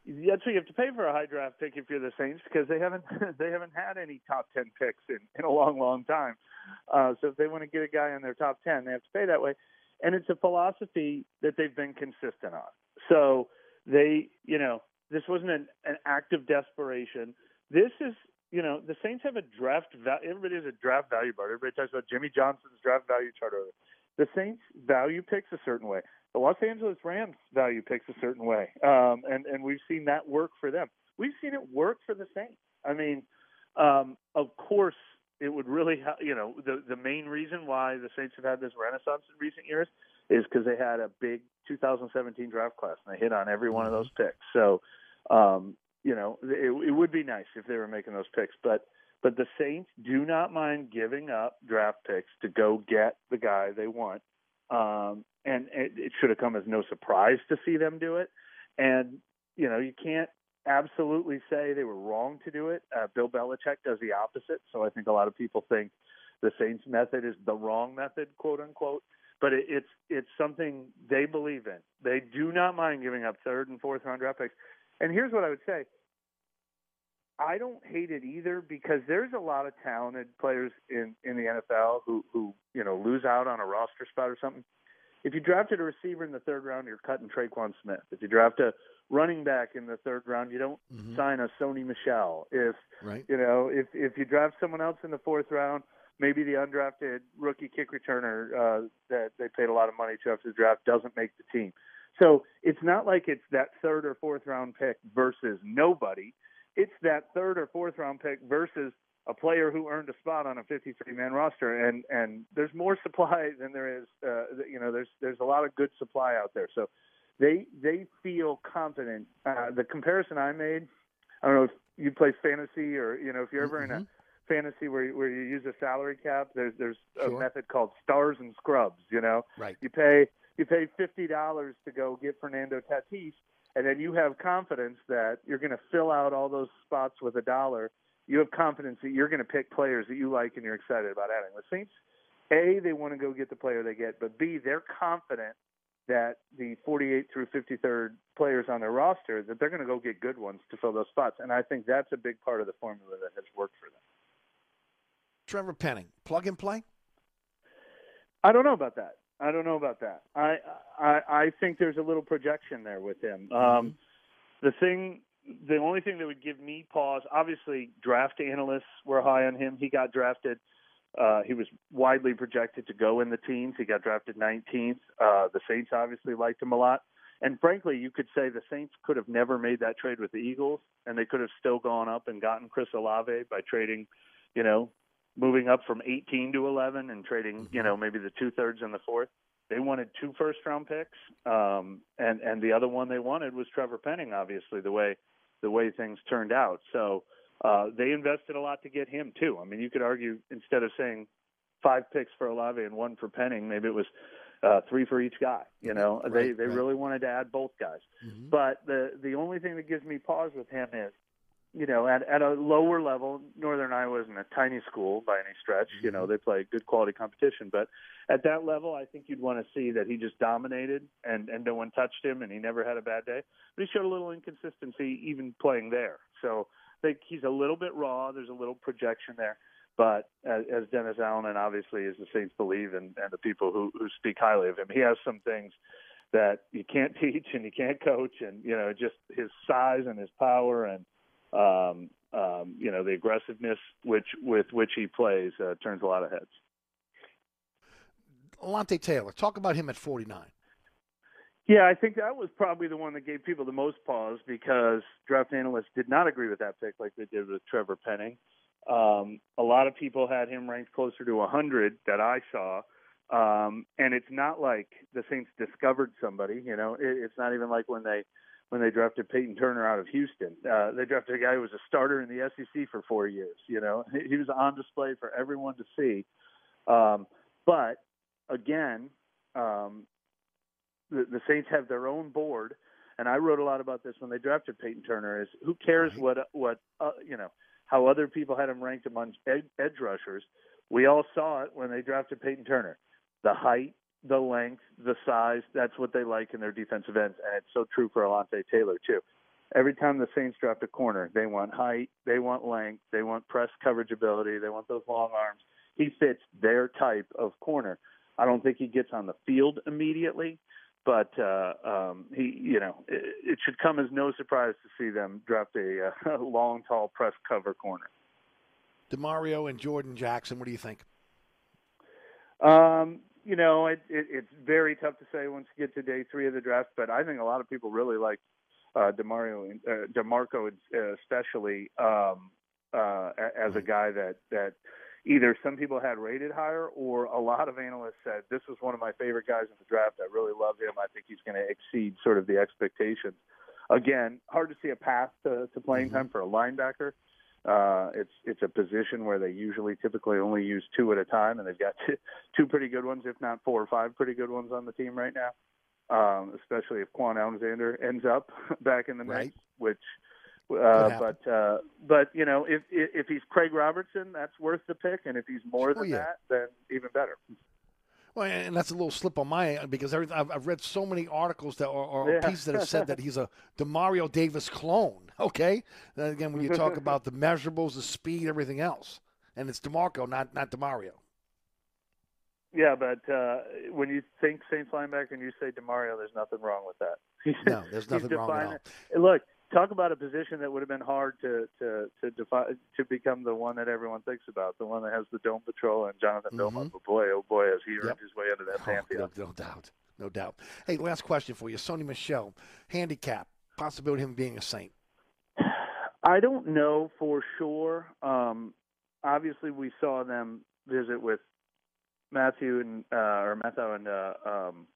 that's what you have to pay for a high draft pick if you're the Saints because they haven't they haven't had any top ten picks in, in a long long time. Uh, so if they want to get a guy in their top ten, they have to pay that way, and it's a philosophy that they've been consistent on. So they you know this wasn't an, an act of desperation. This is you know, the Saints have a draft value. Everybody has a draft value chart. Everybody talks about Jimmy Johnson's draft value chart. The Saints value picks a certain way. The Los Angeles Rams value picks a certain way, um, and and we've seen that work for them. We've seen it work for the Saints. I mean, um, of course, it would really, ha- you know, the the main reason why the Saints have had this renaissance in recent years is because they had a big 2017 draft class and they hit on every one of those picks. So, um, you know, it, it would be nice if they were making those picks, but but the Saints do not mind giving up draft picks to go get the guy they want. Um, and it, it should have come as no surprise to see them do it. And you know, you can't absolutely say they were wrong to do it. Uh, Bill Belichick does the opposite, so I think a lot of people think the Saints method is the wrong method, quote unquote. But it, it's it's something they believe in. They do not mind giving up third and fourth round draft picks. And here's what I would say: I don't hate it either because there's a lot of talented players in in the NFL who who you know lose out on a roster spot or something. If you drafted a receiver in the third round, you're cutting Tre'Quan Smith. If you draft a running back in the third round, you don't Mm-hmm. sign a Sony Michel. If Right. you know, if if you draft someone else in the fourth round, maybe the undrafted rookie kick returner uh, that they paid a lot of money to after the draft doesn't make the team. So it's not like it's that third or fourth round pick versus nobody. It's that third or fourth round pick versus a player who earned a spot on a 53 man roster, and and there's more supply than there is. Uh, you know, there's there's a lot of good supply out there. So they they feel confident. Uh, the comparison I made, I don't know if you play fantasy or you know if you're ever in a fantasy where you, where you use a salary cap. There's there's a method called stars and scrubs. You know, Right. you pay you pay fifty dollars to go get Fernando Tatis, and then you have confidence that you're going to fill out all those spots with a dollar. You have confidence that you're going to pick players that you like and you're excited about adding. The Saints, a they want to go get the player they get, but b they're confident that the 48 through 53rd players on their roster that they're going to go get good ones to fill those spots, and I think that's a big part of the formula that has worked for them. Trevor Penning, plug and play. I don't know about that. I don't know about that. I I, I think there's a little projection there with him. Um, the thing, the only thing that would give me pause, obviously, draft analysts were high on him. He got drafted. Uh, he was widely projected to go in the teens. He got drafted 19th. Uh, the Saints obviously liked him a lot. And frankly, you could say the Saints could have never made that trade with the Eagles, and they could have still gone up and gotten Chris Olave by trading, you know, moving up from 18 to 11 and trading, you know, maybe the two thirds and the fourth. They wanted two first round picks, um, and and the other one they wanted was Trevor Penning. Obviously, the way the way things turned out, so uh, they invested a lot to get him too. I mean, you could argue instead of saying five picks for Olave and one for Penning, maybe it was uh, three for each guy. You know, they Right, they right. really wanted to add both guys. But the the only thing that gives me pause with him is, you know, at at a lower level, Northern Iowa isn't a tiny school by any stretch. You know, mm-hmm. they play good quality competition, but at that level, I think you'd want to see that he just dominated and and no one touched him, and he never had a bad day. But he showed a little inconsistency even playing there. So I think he's a little bit raw. There's a little projection there. But as, as Dennis Allen and obviously as the Saints believe and, and the people who, who speak highly of him, he has some things that you can't teach and you can't coach, and you know just his size and his power and um, um, you know the aggressiveness which with which he plays uh, turns a lot of heads. Alontae Taylor, talk about him at 49. Yeah, I think that was probably the one that gave people the most pause because draft analysts did not agree with that pick like they did with Trevor Penning. Um, a lot of people had him ranked closer to 100 that I saw. Um, and it's not like the Saints discovered somebody, you know, it, it's not even like when they, when they drafted Payton Turner out of Houston, uh, they drafted a guy who was a starter in the SEC for four years, you know, he, he was on display for everyone to see. Um, but again, um, the, the Saints have their own board, and I wrote a lot about this when they drafted Payton Turner. Is who cares what what uh, you know how other people had him ranked among ed, edge rushers? We all saw it when they drafted Payton Turner. The height, the length, the size—that's what they like in their defensive ends, and it's so true for Alontae Taylor too. Every time the Saints draft a corner, they want height, they want length, they want press coverage ability, they want those long arms. He fits their type of corner. I don't think he gets on the field immediately, but uh, um, he, you know, it, it should come as no surprise to see them draft a, uh, long, tall press cover corner. Demario and Jordan Jackson, what do you think? Um, you know, it, it, it's very tough to say once you get to day three of the draft. But I think a lot of people really like uh, Demario, uh, D'Marco, uh, especially um, uh, as a guy that that either some people had rated higher or a lot of analysts said this was one of my favorite guys in the draft. I really love him. I think he's going to exceed sort of the expectations. Again, hard to see a path to, to playing Mm-hmm. time for a linebacker. Uh, it's it's a position where they usually typically only use two at a time, and they've got two, two pretty good ones, if not four or five pretty good ones on the team right now. Um, especially if Kwon Alexander ends up back in the mix, Right. which. Uh, but uh, but you know if if if he's Craig Robertson, that's worth the pick, and if he's more Sure, than yeah. that, then even better. Well, and that's a little slip on my end because I've, I've read so many articles that are, or Yeah. pieces that have said that he's a Demario Davis clone. Okay, then again, when you talk about the measurables, the speed, everything else, and it's D'Marco, not not Demario. Yeah, but uh, when you think Saints linebacker and you say Demario, there's nothing wrong with that. No, there's nothing wrong at all. Look, talk about a position that would have been hard to to to define to become the one that everyone thinks about, the one that has the dome patrol and Jonathan Vilma. But boy, oh boy, has he earned Mm-hmm. His way into that Oh, pantheon. no, no doubt, no doubt. Hey, last question for you, Sony Michel, handicap possibility of him being a Saint. I don't know for sure. Um, obviously, we saw them visit with Mathieu and uh, or Mathieu and uh, um,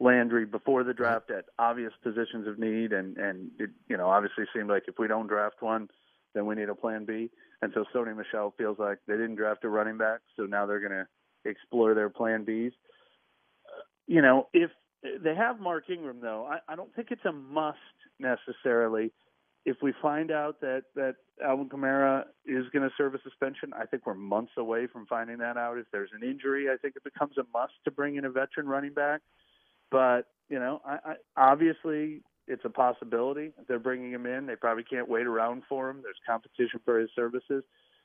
Landry before the mm-hmm. draft at obvious positions of need, and and it you know obviously seemed like if we don't draft one, then we need a plan B. And so Sony Michel feels like they didn't draft a running back, so now they're going to explore their plan Bs. Uh, you know, if they have Mark Ingram though, I, I don't think it's a must necessarily if we find out that that Alvin Kamara is going to serve a suspension, I think we're months away from finding that out. If there's an injury, I think it becomes a must to bring in a veteran running back. But you know, I, I, obviously it's a possibility. They're bringing him in, they probably can't wait around for him. There's competition for his services,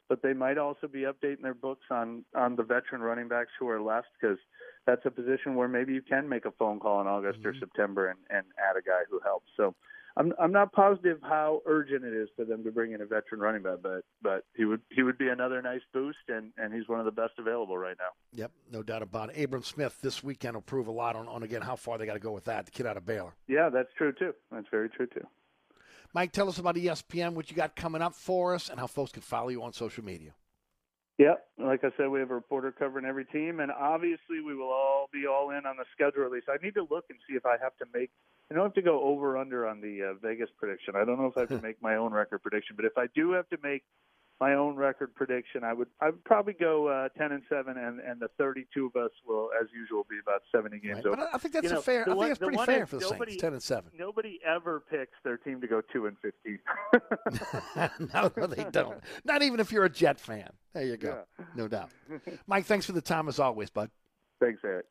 but they might also be updating their books on on the veteran running backs who are left because that's a position where maybe you can make a phone call in August or mm-hmm. September and, and add a guy who helps. So I'm I'm not positive how urgent it is for them to bring in a veteran running back, but but he would he would be another nice boost, and and he's one of the best available right now. Yep, no doubt about it. Abram Smith this weekend will prove a lot on, on again how far they got to go with that. The kid out of Baylor. Yeah, that's true too. That's very true too. Mike, tell us about ESPN, what you got coming up for us, and how folks can follow you on social media. Yep, like I said, we have a reporter covering every team, and obviously we will all be all in on the schedule release. I need to look and see if I have to make. I don't have to go over under on the uh, Vegas prediction. I don't know if I have to make my own record prediction, but if I do have to make my own record prediction, I would I would probably go uh, ten and seven, and and the thirty two of us will, as usual, be about seventy games Right, over. but I- think that's You a know, fair- I think one- that's pretty fair is for the Saints, 10 and 7. Nobody ever picks their team to go two and fifteen. no, no, they don't. Not even if you're a Jet fan. There you go. No doubt. Mike, thanks for the time as always, bud. Thanks, Eric.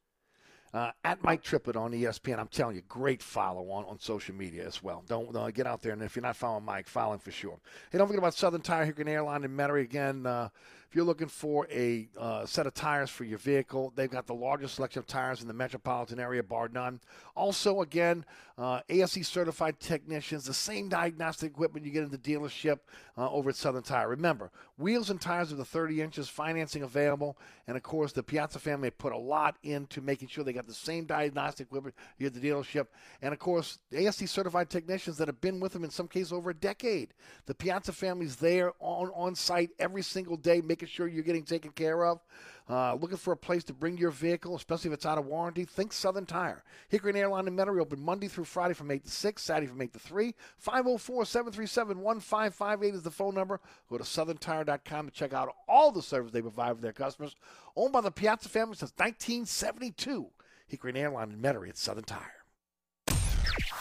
Uh, at Mike Triplett on ESPN. I'm telling you, great follow on, on social media as well. Don't uh, get out there, and if you're not following Mike, follow him for sure. Hey, don't forget about Southern Tire, Hickory Airline in Metairie. Again, uh, if you're looking for a uh, set of tires for your vehicle, they've got the largest selection of tires in the metropolitan area, bar none. Also, again, uh, ASE certified technicians, the same diagnostic equipment you get in the dealership uh, over at Southern Tire. Remember, wheels and tires are the 30 inches, financing available, and of course, the Piazza family put a lot into making sure they got the same diagnostic equipment you get at the dealership. And of course, ASC certified technicians that have been with them in some cases over a decade. The Piazza family's there on, on site every single day, making sure you're getting taken care of. Uh, looking for a place to bring your vehicle, especially if it's out of warranty? Think Southern Tire. Hickory and Airline in Metairie open Monday through Friday from 8 to 6, Saturday from 8 to 3. 504 737 1558 is the phone number. Go to southerntire.com to check out all the service they provide for their customers. Owned by the Piazza family since 1972. Hickory and Airline in Metairie at Southern Tire.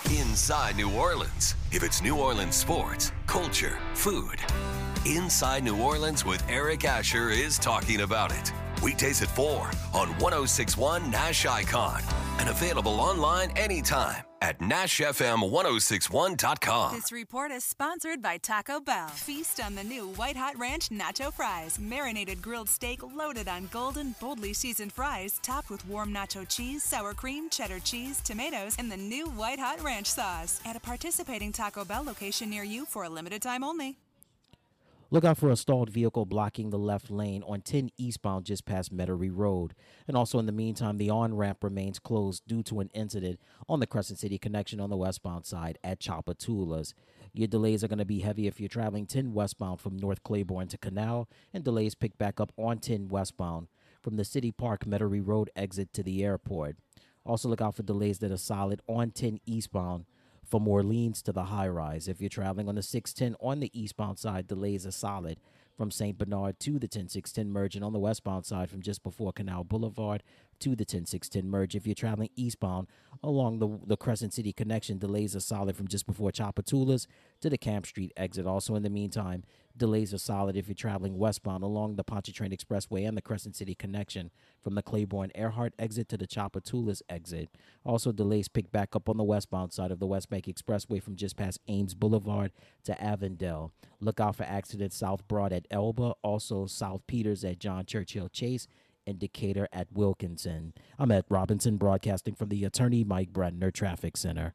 Inside New Orleans. If it's New Orleans sports, culture, food. Inside New Orleans with Eric Asher is talking about it. Weekdays at 4 on 1061 Nash Icon and available online anytime at NashFM1061.com. This report is sponsored by Taco Bell. Feast on the new White Hot Ranch Nacho Fries. Marinated grilled steak loaded on golden, boldly seasoned fries, topped with warm nacho cheese, sour cream, cheddar cheese, tomatoes, and the new White Hot Ranch sauce. At a participating Taco Bell location near you for a limited time only. Look out for a stalled vehicle blocking the left lane on 10 eastbound just past Metairie Road. And also, in the meantime, the on ramp remains closed due to an incident on the Crescent City connection on the westbound side at Tchoupitoulas. Your delays are going to be heavy if you're traveling 10 westbound from North Claiborne to Canal, and delays pick back up on 10 westbound from the City Park Metairie Road exit to the airport. Also, look out for delays that are solid on 10 eastbound from Orleans to the high rise. If you're traveling on the 610 on the eastbound side, delays are solid from St. Bernard to the 10610 merge, and on the westbound side from just before Canal Boulevard to the 10610 merge. If you're traveling eastbound along the, the Crescent City connection, delays are solid from just before Tchoupitoulas to the Camp Street exit. Also, in the meantime, delays are solid if you're traveling westbound along the Pontchartrain Expressway and the Crescent City connection from the Claiborne Earhart exit to the Tchoupitoulas exit. Also, delays pick back up on the westbound side of the West Bank Expressway from just past Ames Boulevard to Avondale. Look out for accidents South Broad at Elba, also South Peters at John Churchill Chase, and Decatur at Wilkinson. I'm at Robinson, broadcasting from the Attorney Mike Brenner Traffic Center.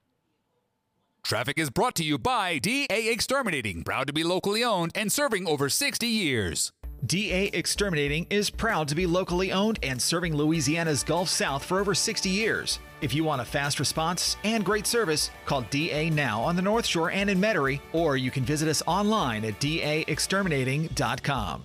Traffic is brought to you by DA Exterminating, proud to be locally owned and serving over 60 years. DA Exterminating is proud to be locally owned and serving Louisiana's Gulf South for over 60 years. If you want a fast response and great service, call DA now on the North Shore and in Metairie, or you can visit us online at daexterminating.com.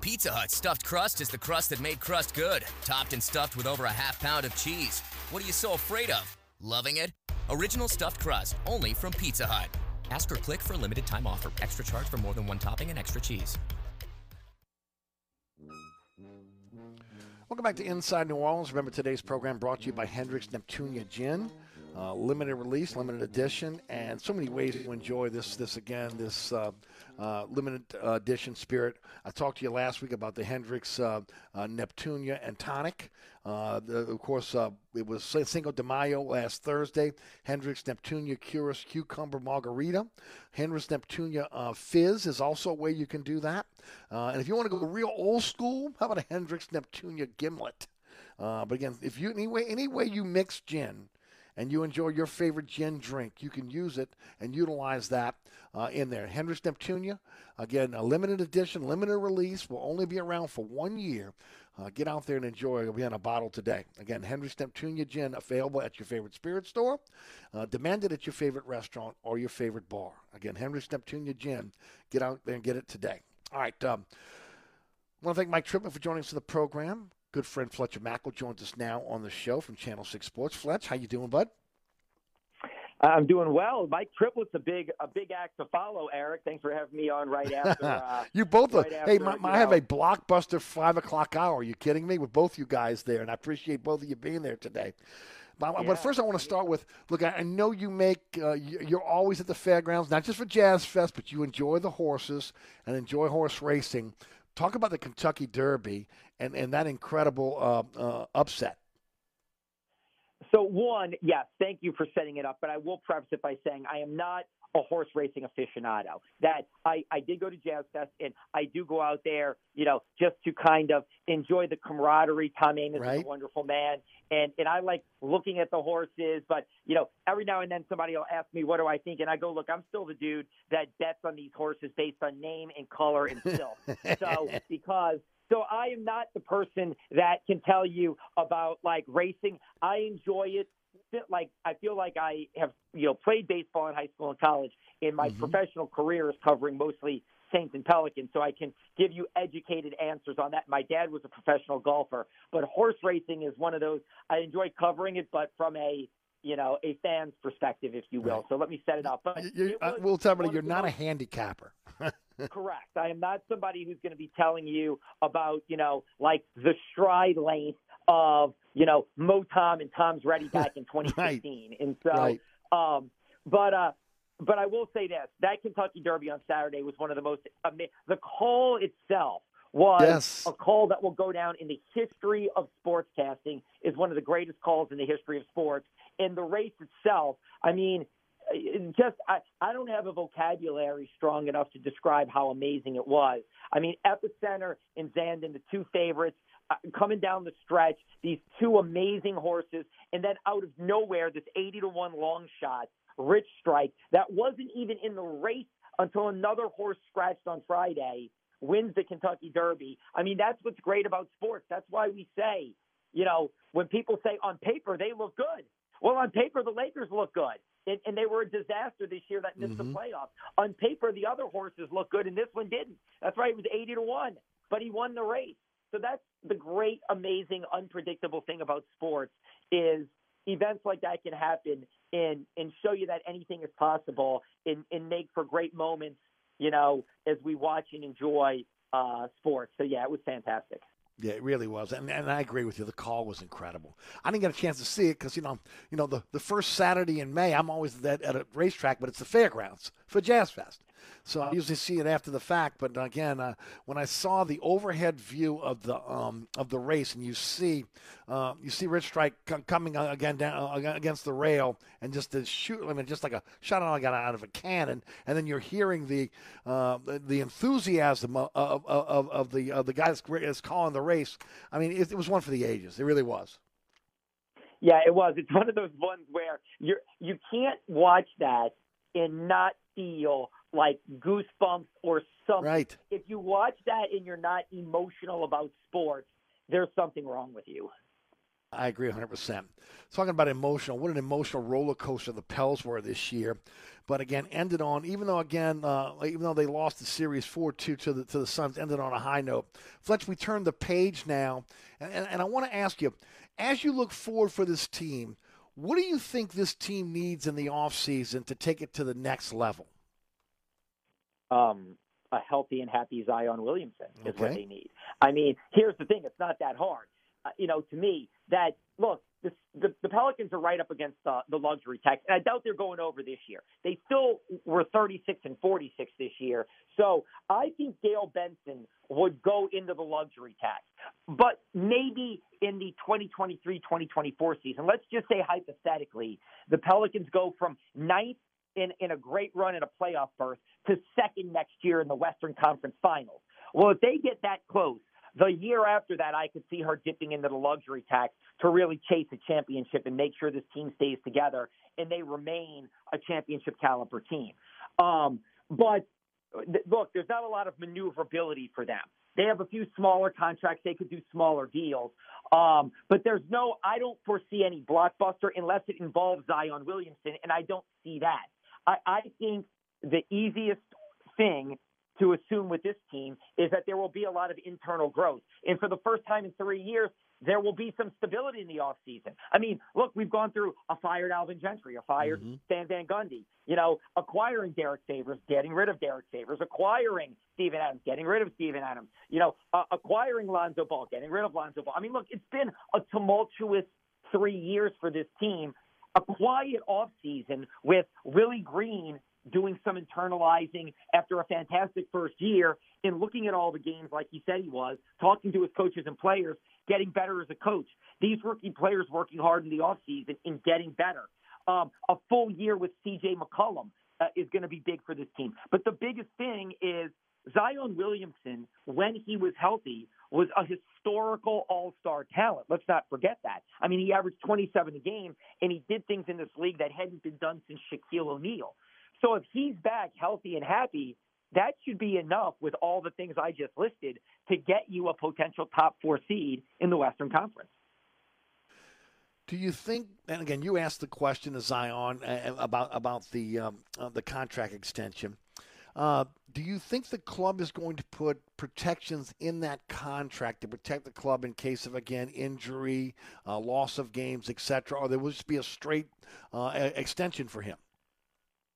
Pizza Hut stuffed crust is the crust that made crust good, topped and stuffed with over a half pound of cheese. What are you so afraid of? Loving it? Original stuffed crust, only from Pizza Hut. Ask or click for a limited time offer. Extra charge for more than one topping and extra cheese. Welcome back to Inside New Orleans. Remember, today's program brought to you by Hendrick's Neptunia Gin. Uh, limited release, limited edition, and so many ways to enjoy this. This again, this uh, uh, limited edition spirit. I talked to you last week about the Hendrick's uh, uh, Neptunia and tonic. Uh, the, of course, it was Cinco de Mayo last Thursday. Hendrick's Neptunia Curus Cucumber Margarita. Hendrick's Neptunia Fizz is also a way you can do that. and if you want to go real old school, how about a Hendrick's Neptunia Gimlet? but again, if you any way, any way you mix gin and you enjoy your favorite gin drink, you can use it and utilize that uh, in there. Hendrick's Neptunia, again, a limited edition, limited release, will only be around for one year. Uh, get out there and enjoy. It'll be in a bottle today. Again, Hendrick's Neptunia Gin available at your favorite spirit store. Uh, demand it at your favorite restaurant or your favorite bar. Again, Hendrick's Neptunia Gin. Get out there and get it today. All right. Um, I want to thank Mike Triplett for joining us for the program. Good friend Fletcher Mackel joins us now on the show from Channel Six Sports. Fletch, how you doing, bud? I'm doing well. Mike Triplett's a big a big act to follow. Eric, thanks for having me on right after. Uh, you both right are. Hey, after, my, you I have a blockbuster five o'clock hour. Are you kidding me? With both you guys there, and I appreciate both of you being there today. But, Yeah. but first, I want to start with look. I I know you make uh, you- you're always at the fairgrounds, not just for Jazz Fest, but you enjoy the horses and enjoy horse racing. Talk about the Kentucky Derby and, and that incredible uh, uh, upset. So one, yes, thank you for setting it up. But I will preface it by saying I am not a horse racing aficionado. That I, I did go to Jazz Fest and I do go out there, you know, just to kind of enjoy the camaraderie. Tom Amoss is a wonderful man, and and I like looking at the horses. But you know, every now and then somebody will ask me, "What do I think?" And I go, "Look, I'm still the dude that bets on these horses based on name and color and silk." so because so I am not the person that can tell you about like racing. I enjoy it. Like I feel like I have you know played baseball in high school and college. In my professional career is covering mostly Saints and Pelicans, so I can give you educated answers on that. My dad was a professional golfer, but horse racing is one of those I enjoy covering it, but from a you know a fan's perspective, if you will. So let me set it up. But You, it uh, was we'll tell of you're not a handicapper. Correct. I am not somebody who's going to be telling you about, you know, like the stride length of, you know, Mo Tom and Tom's Ready back in 2015. And so, Right. um, but, uh, but I will say this: that Kentucky Derby on Saturday was one of the most. ama- The call itself was Yes. a call that will go down in the history of sportscasting. Is one of the greatest calls in the history of sports. And the race itself, I mean, just I, I don't have a vocabulary strong enough to describe how amazing it was. I mean, Epicenter and Zandon, the two favorites, uh, coming down the stretch, these two amazing horses, and then out of nowhere, this 80 to 1 long shot, Rich Strike, that wasn't even in the race until another horse scratched on Friday, wins the Kentucky Derby. I mean, that's what's great about sports. That's why we say, you know, when people say on paper they look good. Well, on paper, the Lakers look good. And, and they were a disaster this year that missed the playoffs. On paper, the other horses look good, and this one didn't. That's right, it was 80 to 1, but he won the race. So that's the great, amazing, unpredictable thing about sports is events like that can happen and, and show you that anything is possible and, and make for great moments, you know, as we watch and enjoy uh, sports. So, yeah, it was fantastic. Yeah, it really was, and, and I agree with you. The call was incredible. I didn't get a chance to see it because you know, you know, the, the first Saturday in May, I'm always at, at a racetrack, but it's the fairgrounds for Jazz Fest. So I usually see it after the fact. But again, uh, when I saw the overhead view of the um, of the race, and you see uh, you see Rich Strike co- coming uh, again down uh, against the rail, and just the shoot, I mean, just like a shot out out of a cannon, and then you're hearing the uh, the, enthusiasm of, of, of, of the of the guy that's, calling the race. I mean, it, it was one for the ages. It really was. Yeah, it was. It's one of those ones where you're you can't watch that and not feel like goosebumps or something. Right. If you watch that and you're not emotional about sports, there's something wrong with you. I agree 100%. Talking about emotional, what an emotional roller coaster the Pels were this year. But again, ended on, even though, again, uh, even though they lost the series 4 2 to the, to the Suns, ended on a high note. Fletch, we turn the page now. And, and, and I want to ask you, as you look forward for this team, what do you think this team needs in the offseason to take it to the next level? Um, a healthy and happy Zion Williamson is what they need. I mean, here's the thing: it's not that hard. Uh, you know, to me, that look, this, the the Pelicans are right up against the, the luxury tax, and I doubt they're going over this year. They still were 36 and 46 this year, so I think Gayle Benson would go into the luxury tax. But maybe in the 2023-2024 season, let's just say hypothetically, the Pelicans go from ninth in, in a great run in a playoff berth to second next year in the Western Conference Finals. Well, if they get that close, The year after that, I could see her dipping into the luxury tax to really chase a championship and make sure this team stays together and they remain a championship caliber team. Um, but th- look, there's not a lot of maneuverability for them. They have a few smaller contracts. They could do smaller deals. Um, but there's no, I don't foresee any blockbuster unless it involves Zion Williamson, and I don't see that. I, I think the easiest thing to assume with this team is that there will be a lot of internal growth. And for the first time in three years, there will be some stability in the offseason. I mean, look, we've gone through a fired Alvin Gentry, a fired Mm-hmm. Stan Van Gundy, you know, acquiring Derek Favors, getting rid of Derek Favors, acquiring Steven Adams, getting rid of Steven Adams, you know, uh, acquiring Lonzo Ball, getting rid of Lonzo Ball. I mean, look, it's been a tumultuous three years for this team. A quiet offseason with Willie Green doing some internalizing after a fantastic first year and looking at all the games like he said he was, talking to his coaches and players, getting better as a coach. These rookie players working hard in the offseason and getting better. Um, a full year with CJ McCollum uh, is going to be big for this team. But the biggest thing is Zion Williamson, when he was healthy, was a historical all star talent. Let's not forget that. I mean, he averaged 27 a game, and he did things in this league that hadn't been done since Shaquille O'Neal. So if he's back healthy and happy, that should be enough with all the things I just listed to get you a potential top four seed in the Western Conference. Do you think? And again, you asked the question to Zion uh, about about the um, uh, the contract extension. Uh, do you think the club is going to put protections in that contract to protect the club in case of again injury, uh, loss of games, etc., or there will just be a straight uh, extension for him?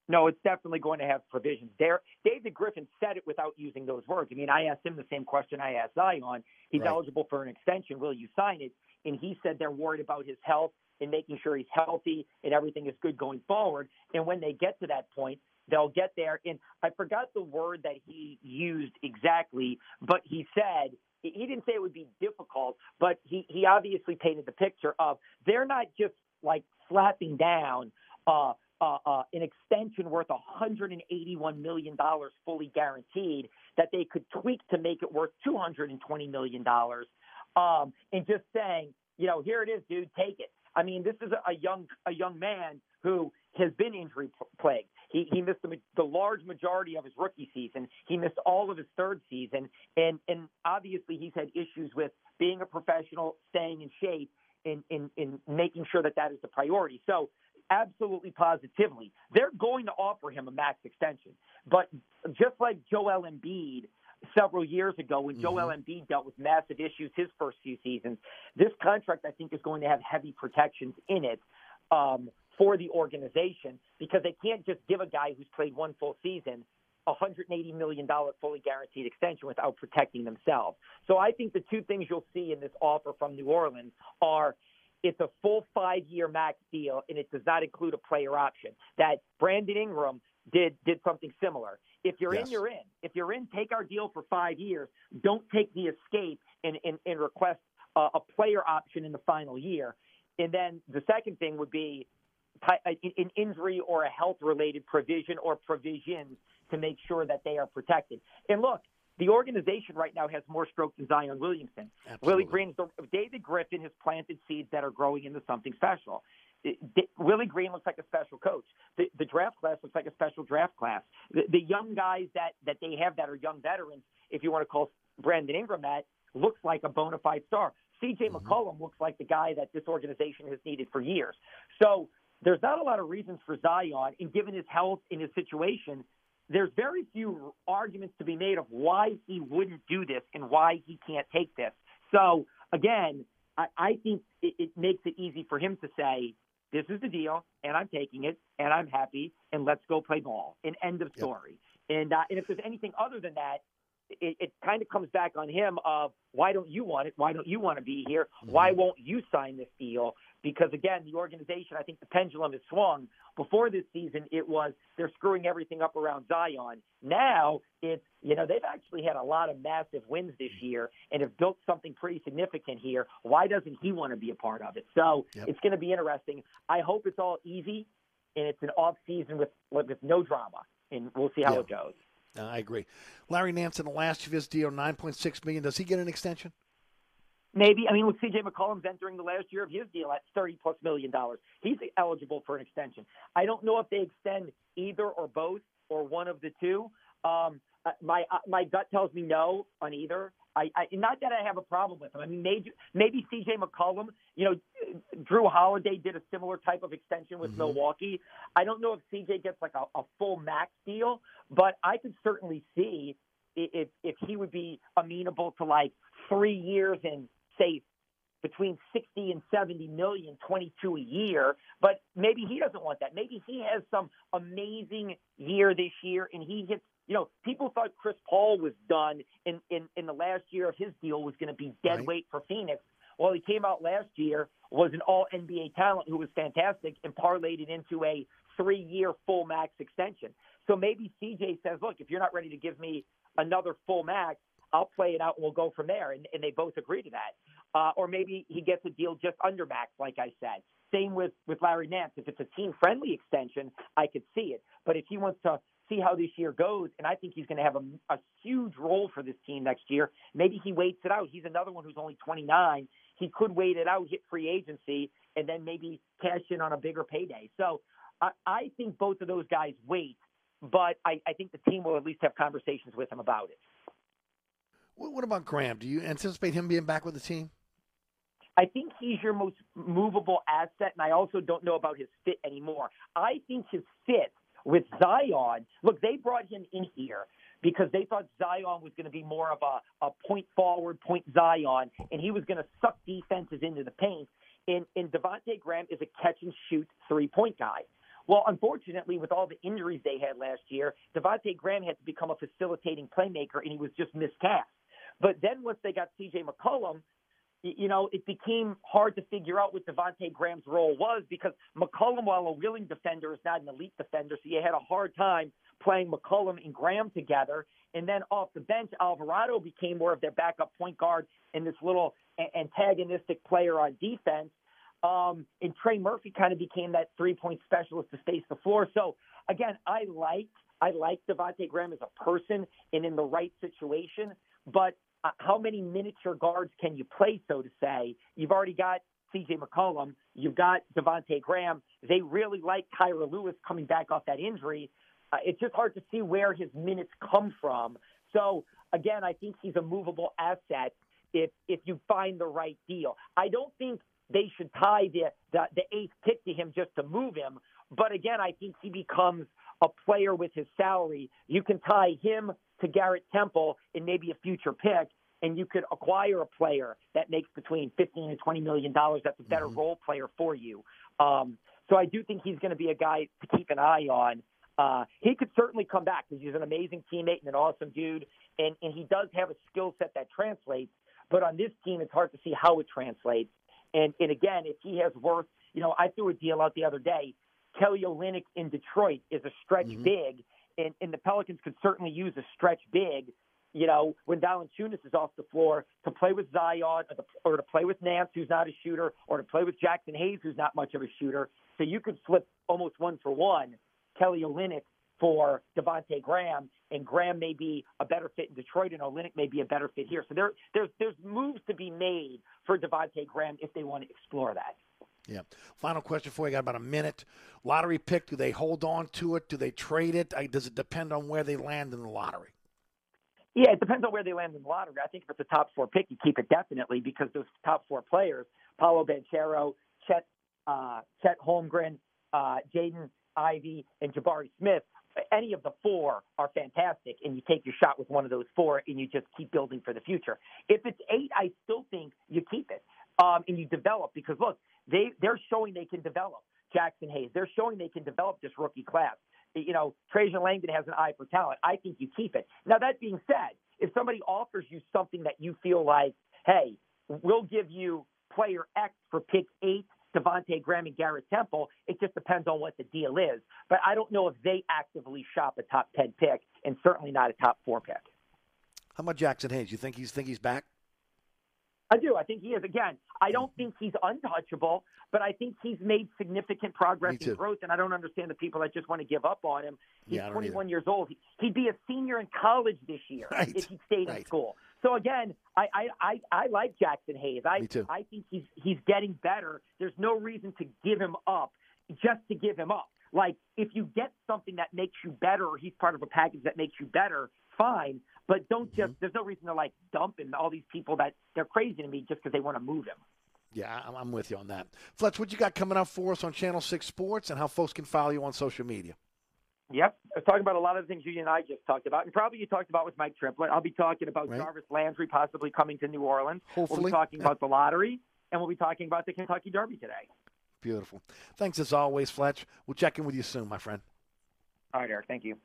No, it's definitely going to have provisions. There, David Griffin said it without using those words. I mean, I asked him the same question I asked Zion. He's Right. eligible for an extension. Will you sign it? And he said they're worried about his health and making sure he's healthy and everything is good going forward. And when they get to that point, they'll get there. And I forgot the word that he used exactly, but he said he didn't say it would be difficult, but he he obviously painted the picture of they're not just like slapping down. Uh, uh, uh, an extension worth $181 million fully guaranteed that they could tweak to make it worth $220 million. Um, and just saying, you know, here it is, dude, take it. I mean, this is a, a young a young man who has been injury plagued. He he missed the, the large majority of his rookie season. He missed all of his third season, and and obviously he's had issues with being a professional, staying in shape, and in in making sure that that is the priority. So absolutely positively, they're going to offer him a max extension. But just like Joel Embiid several years ago when Joel Embiid dealt with massive issues his first few seasons, this contract I think is going to have heavy protections in it. Um, for the organization, because they can't just give a guy who's played one full season a $180 million fully guaranteed extension without protecting themselves. So I think the two things you'll see in this offer from New Orleans are it's a full five year max deal and it does not include a player option. That Brandon Ingram did did something similar. If you're in, you're in. If you're in, take our deal for five years. Don't take the escape and, and, and request a, a player option in the final year. And then the second thing would be an uh, injury or a health related provision or provisions to make sure that they are protected. And look, the organization right now has more strokes than Zion Williamson. Willie Green, David Griffin has planted seeds that are growing into something special. Willie Green looks like a special coach. The, the draft class looks like a special draft class. The, the young guys that, that they have that are young veterans, if you want to call Brandon Ingram that, looks like a bona fide star. CJ mm-hmm. McCollum looks like the guy that this organization has needed for years. So there's not a lot of reasons for Zion, and given his health and his situation, there's very few arguments to be made of why he wouldn't do this and why he can't take this. So again, I, I think it, it makes it easy for him to say, "This is the deal, and I'm taking it, and I'm happy, and let's go play ball." And end of story. And uh, and if there's anything other than that, it, it kind of comes back on him of why don't you want it? Why don't you want to be here? Mm-hmm. Why won't you sign this deal? Because again, the organization, I think the pendulum has swung. Before this season, it was they're screwing everything up around Zion. Now it's you know they've actually had a lot of massive wins this mm-hmm. year and have built something pretty significant here. Why doesn't he want to be a part of it? So it's going to be interesting. I hope it's all easy and it's an off season with with no drama, and we'll see how Yeah. it goes. Uh, I agree. Larry Nance in the last of his deal, nine point six million. Does he get an extension? Maybe. I mean, look, CJ McCollum's entering the last year of his deal at thirty plus million dollars. He's eligible for an extension. I don't know if they extend either or both or one of the two. Um, uh, my uh, my gut tells me no on either. I, I not that I have a problem with him. I mean, maybe maybe C.J. McCollum. You know, Jrue Holiday did a similar type of extension with mm-hmm. Milwaukee. I don't know if C.J. gets like a, a full max deal, but I could certainly see if if he would be amenable to like three years and say between 60 and 70 million, 22 a year. But maybe he doesn't want that. Maybe he has some amazing year this year and he hits, you know, people thought Chris Paul was done in, in, in the last year of his deal was going to be dead Right. weight for Phoenix. Well, he came out last year, was an all NBA talent who was fantastic and parlayed it into a three year full max extension. So maybe CJ says, look, if you're not ready to give me another full max, I'll play it out and we'll go from there. And, and they both agree to that. Uh, or maybe he gets a deal just under max, like I said. Same with, with Larry Nance. If it's a team friendly extension, I could see it. But if he wants to see how this year goes, and I think he's going to have a, a huge role for this team next year, maybe he waits it out. He's another one who's only 29. He could wait it out, hit free agency, and then maybe cash in on a bigger payday. So I, I think both of those guys wait, but I, I think the team will at least have conversations with him about it. What, what about Graham? Do you anticipate him being back with the team? I think he's your most movable asset, and I also don't know about his fit anymore. I think his fit with Zion, look, they brought him in here because they thought Zion was going to be more of a, a point forward, point Zion, and he was going to suck defenses into the paint. And, and Devontae Graham is a catch and shoot three point guy. Well, unfortunately, with all the injuries they had last year, Devontae Graham had to become a facilitating playmaker, and he was just miscast. But then once they got C.J. McCollum, you know, it became hard to figure out what Devontae Graham's role was because McCollum, while a willing defender, is not an elite defender. So you had a hard time playing McCollum and Graham together. And then off the bench, Alvarado became more of their backup point guard and this little antagonistic player on defense. Um, and Trey Murphy kind of became that three point specialist to space the floor. So again, I like I like Devontae Graham as a person and in the right situation, but how many miniature guards can you play, so to say? You've already got C.J. McCollum, you've got Devontae Graham. They really like Kira Lewis coming back off that injury. Uh, it's just hard to see where his minutes come from. So again, I think he's a movable asset if if you find the right deal. I don't think they should tie the, the the eighth pick to him just to move him. But again, I think he becomes a player with his salary. You can tie him to Garrett Temple and maybe a future pick, and you could acquire a player that makes between fifteen and twenty million dollars. That's a better role player for you. Um, so I do think he's going to be a guy to keep an eye on. Uh, he could certainly come back because he's an amazing teammate and an awesome dude, and, and he does have a skill set that translates. But on this team, it's hard to see how it translates. And, and again, if he has worth, you know, I threw a deal out the other day. Kelly Olynyk in Detroit is a stretch mm-hmm. big, and, and the Pelicans could certainly use a stretch big. You know, when Valanciunas is off the floor to play with Zion or to, or to play with Nance, who's not a shooter, or to play with Jaxson Hayes, who's not much of a shooter. So you could flip almost one for one Kelly Olynyk for Devonte Graham, and Graham may be a better fit in Detroit, and Olynyk may be a better fit here. So there, there's there's moves to be made for Devonte Graham if they want to explore that. Yeah. Final question for you. Got about a minute. Lottery pick. Do they hold on to it? Do they trade it? Does it depend on where they land in the lottery? Yeah, it depends on where they land in the lottery. I think if it's a top four pick, you keep it definitely because those top four players, Paolo Banchero, Chet, uh, Chet Holmgren, uh, Jaden Ivey, and Jabari Smith, any of the four are fantastic, and you take your shot with one of those four, and you just keep building for the future. If it's eight, I still think you keep it um, and you develop because look, they they're showing they can develop. Jaxson Hayes, they're showing they can develop this rookie class. You know, Trajan Langdon has an eye for talent. I think you keep it. Now that being said, if somebody offers you something that you feel like, hey, we'll give you player X for pick eight, Devontae Graham and Garrett Temple. It just depends on what the deal is. But I don't know if they actively shop a top ten pick, and certainly not a top four pick. How about Jaxson Hayes? You think he's think he's back? I do. I think he is. Again, I don't mm-hmm. think he's untouchable, but I think he's made significant progress and growth, and I don't understand the people that just want to give up on him. He's Yeah, I don't 21 years old. He- He'd be a senior in college this year if he stayed in school. So again, I, I, I, I like Jaxson Hayes. I, Me too. I think he's he's getting better. There's no reason to give him up just to give him up. Like if you get something that makes you better, or he's part of a package that makes you better, fine. But don't just. Mm-hmm. There's no reason to like dump in all these people that they're crazy to me just because they want to move him. Yeah, I'm, I'm with you on that. Fletch, what you got coming up for us on Channel 6 Sports and how folks can follow you on social media? Yep. I was talking about a lot of the things you and I just talked about, and probably you talked about with Mike Triplett. I'll be talking about Right. Jarvis Landry possibly coming to New Orleans. We'll be talking Yeah. about the lottery, and we'll be talking about the Kentucky Derby today. Beautiful. Thanks as always, Fletch. We'll check in with you soon, my friend. All right, Eric. Thank you.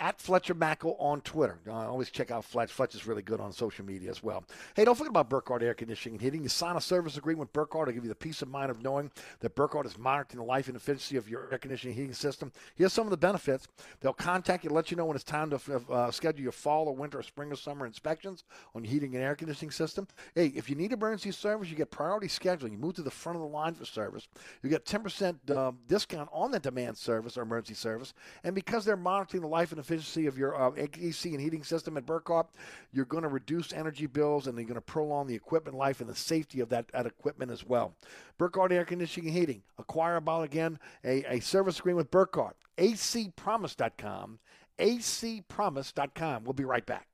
At Fletcher Mackel on Twitter. Uh, always check out Fletch. Fletch is really good on social media as well. Hey, don't forget about Burkhardt Air Conditioning and Heating. You sign a service agreement with Burkhardt to give you the peace of mind of knowing that Burkhardt is monitoring the life and efficiency of your air conditioning heating system. Here's some of the benefits. They'll contact you let you know when it's time to uh, schedule your fall or winter or spring or summer inspections on your heating and air conditioning system. Hey, if you need emergency service, you get priority scheduling. You move to the front of the line for service. You get 10% uh, discount on the demand service or emergency service. And because they're monitoring the life and efficiency of your uh, AC and heating system at Burkhardt, you're going to reduce energy bills and you're going to prolong the equipment life and the safety of that, that equipment as well. Burkhardt Air Conditioning and Heating. Acquire about again a, a service agreement with Burkhardt. acpromise.com. acpromise.com. We'll be right back.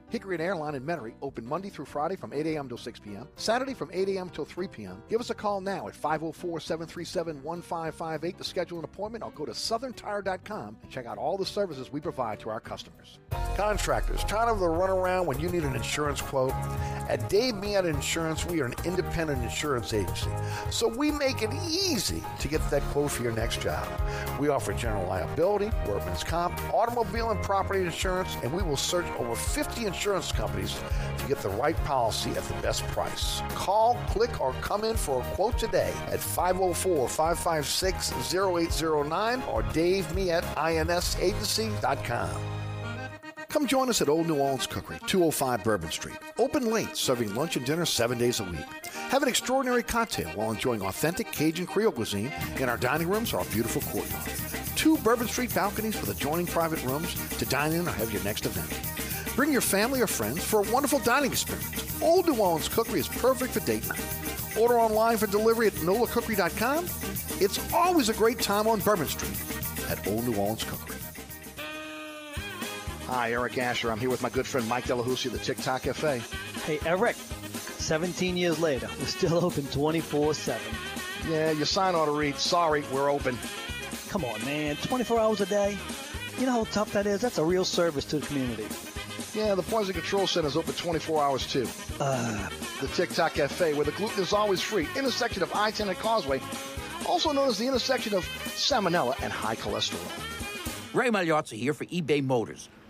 Hickory and Airline in Metairie open Monday through Friday from 8 a.m. till 6 p.m., Saturday from 8 a.m. till 3 p.m. Give us a call now at 504 737 1558 to schedule an appointment or go to southerntire.com and check out all the services we provide to our customers. Contractors, tired of the runaround when you need an insurance quote? At Dave Miata Insurance, we are an independent insurance agency, so we make it easy to get that quote for your next job. We offer general liability, workman's comp, automobile and property insurance, and we will search over 50 insurance companies to get the right policy at the best price. Call, click, or come in for a quote today at 504 556 0809 or Dave me at insagency.com. Come join us at Old New Orleans Cookery, 205 Bourbon Street. Open late, serving lunch and dinner seven days a week. Have an extraordinary cocktail while enjoying authentic Cajun Creole cuisine in our dining rooms or our beautiful courtyard. Two Bourbon Street balconies with adjoining private rooms to dine in or have your next event. Bring your family or friends for a wonderful dining experience. Old New Orleans Cookery is perfect for date night. Order online for delivery at nolacookery.com. It's always a great time on Bourbon Street at Old New Orleans Cookery. Hi, Eric Asher. I'm here with my good friend Mike Delahousie of the TikTok Cafe. Hey, Eric, 17 years later, we're still open 24 7. Yeah, your sign ought to read, sorry, we're open. Come on, man, 24 hours a day? You know how tough that is? That's a real service to the community. Yeah, the Poison Control Center is open 24 hours too. Uh, the TikTok Cafe, where the gluten is always free, intersection of I-10 and Causeway, also known as the intersection of salmonella and high cholesterol. Ray Magliozzi here for eBay Motors.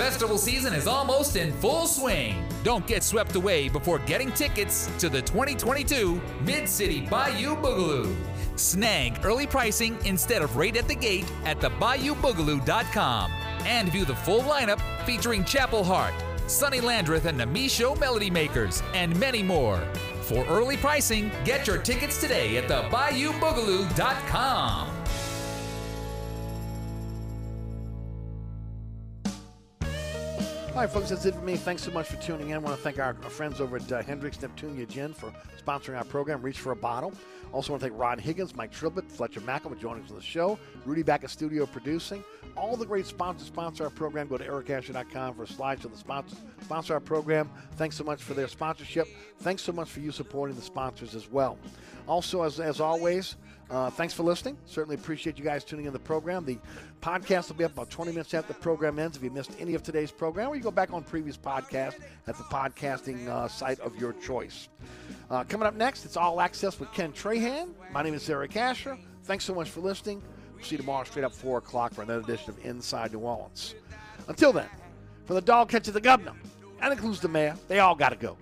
Festival season is almost in full swing. Don't get swept away before getting tickets to the 2022 Mid City Bayou Boogaloo. Snag early pricing instead of right at the gate at thebayou-boogaloo.com and view the full lineup featuring Chapel Hart, Sonny Landreth and the Me Show Melody Makers, and many more. For early pricing, get your tickets today at thebayou-boogaloo.com. All right, folks, that's it for me. Thanks so much for tuning in. I want to thank our, friends over at uh, Hendrick's Neptunia Gin for sponsoring our program, Reach for a Bottle. Also want to thank Ron Higgins, Mike Triplett, Fletcher Mackel for joining us on the show, Rudy back at studio producing. All the great sponsors sponsor our program. Go to ericasher.com for a slide to the sponsors sponsor our program. Thanks so much for their sponsorship. Thanks so much for you supporting the sponsors as well. Also, as, as always, uh, thanks for listening. Certainly appreciate you guys tuning in the program. The podcast will be up about 20 minutes after the program ends. If you missed any of today's program, or you go back on previous podcasts at the podcasting uh, site of your choice. Uh, coming up next, it's All Access with Ken Trahan. My name is Eric Asher. Thanks so much for listening. We'll see you tomorrow straight up 4 o'clock for another edition of Inside New Orleans. Until then, for the dog catcher the governor, and includes the mayor, they all got to go.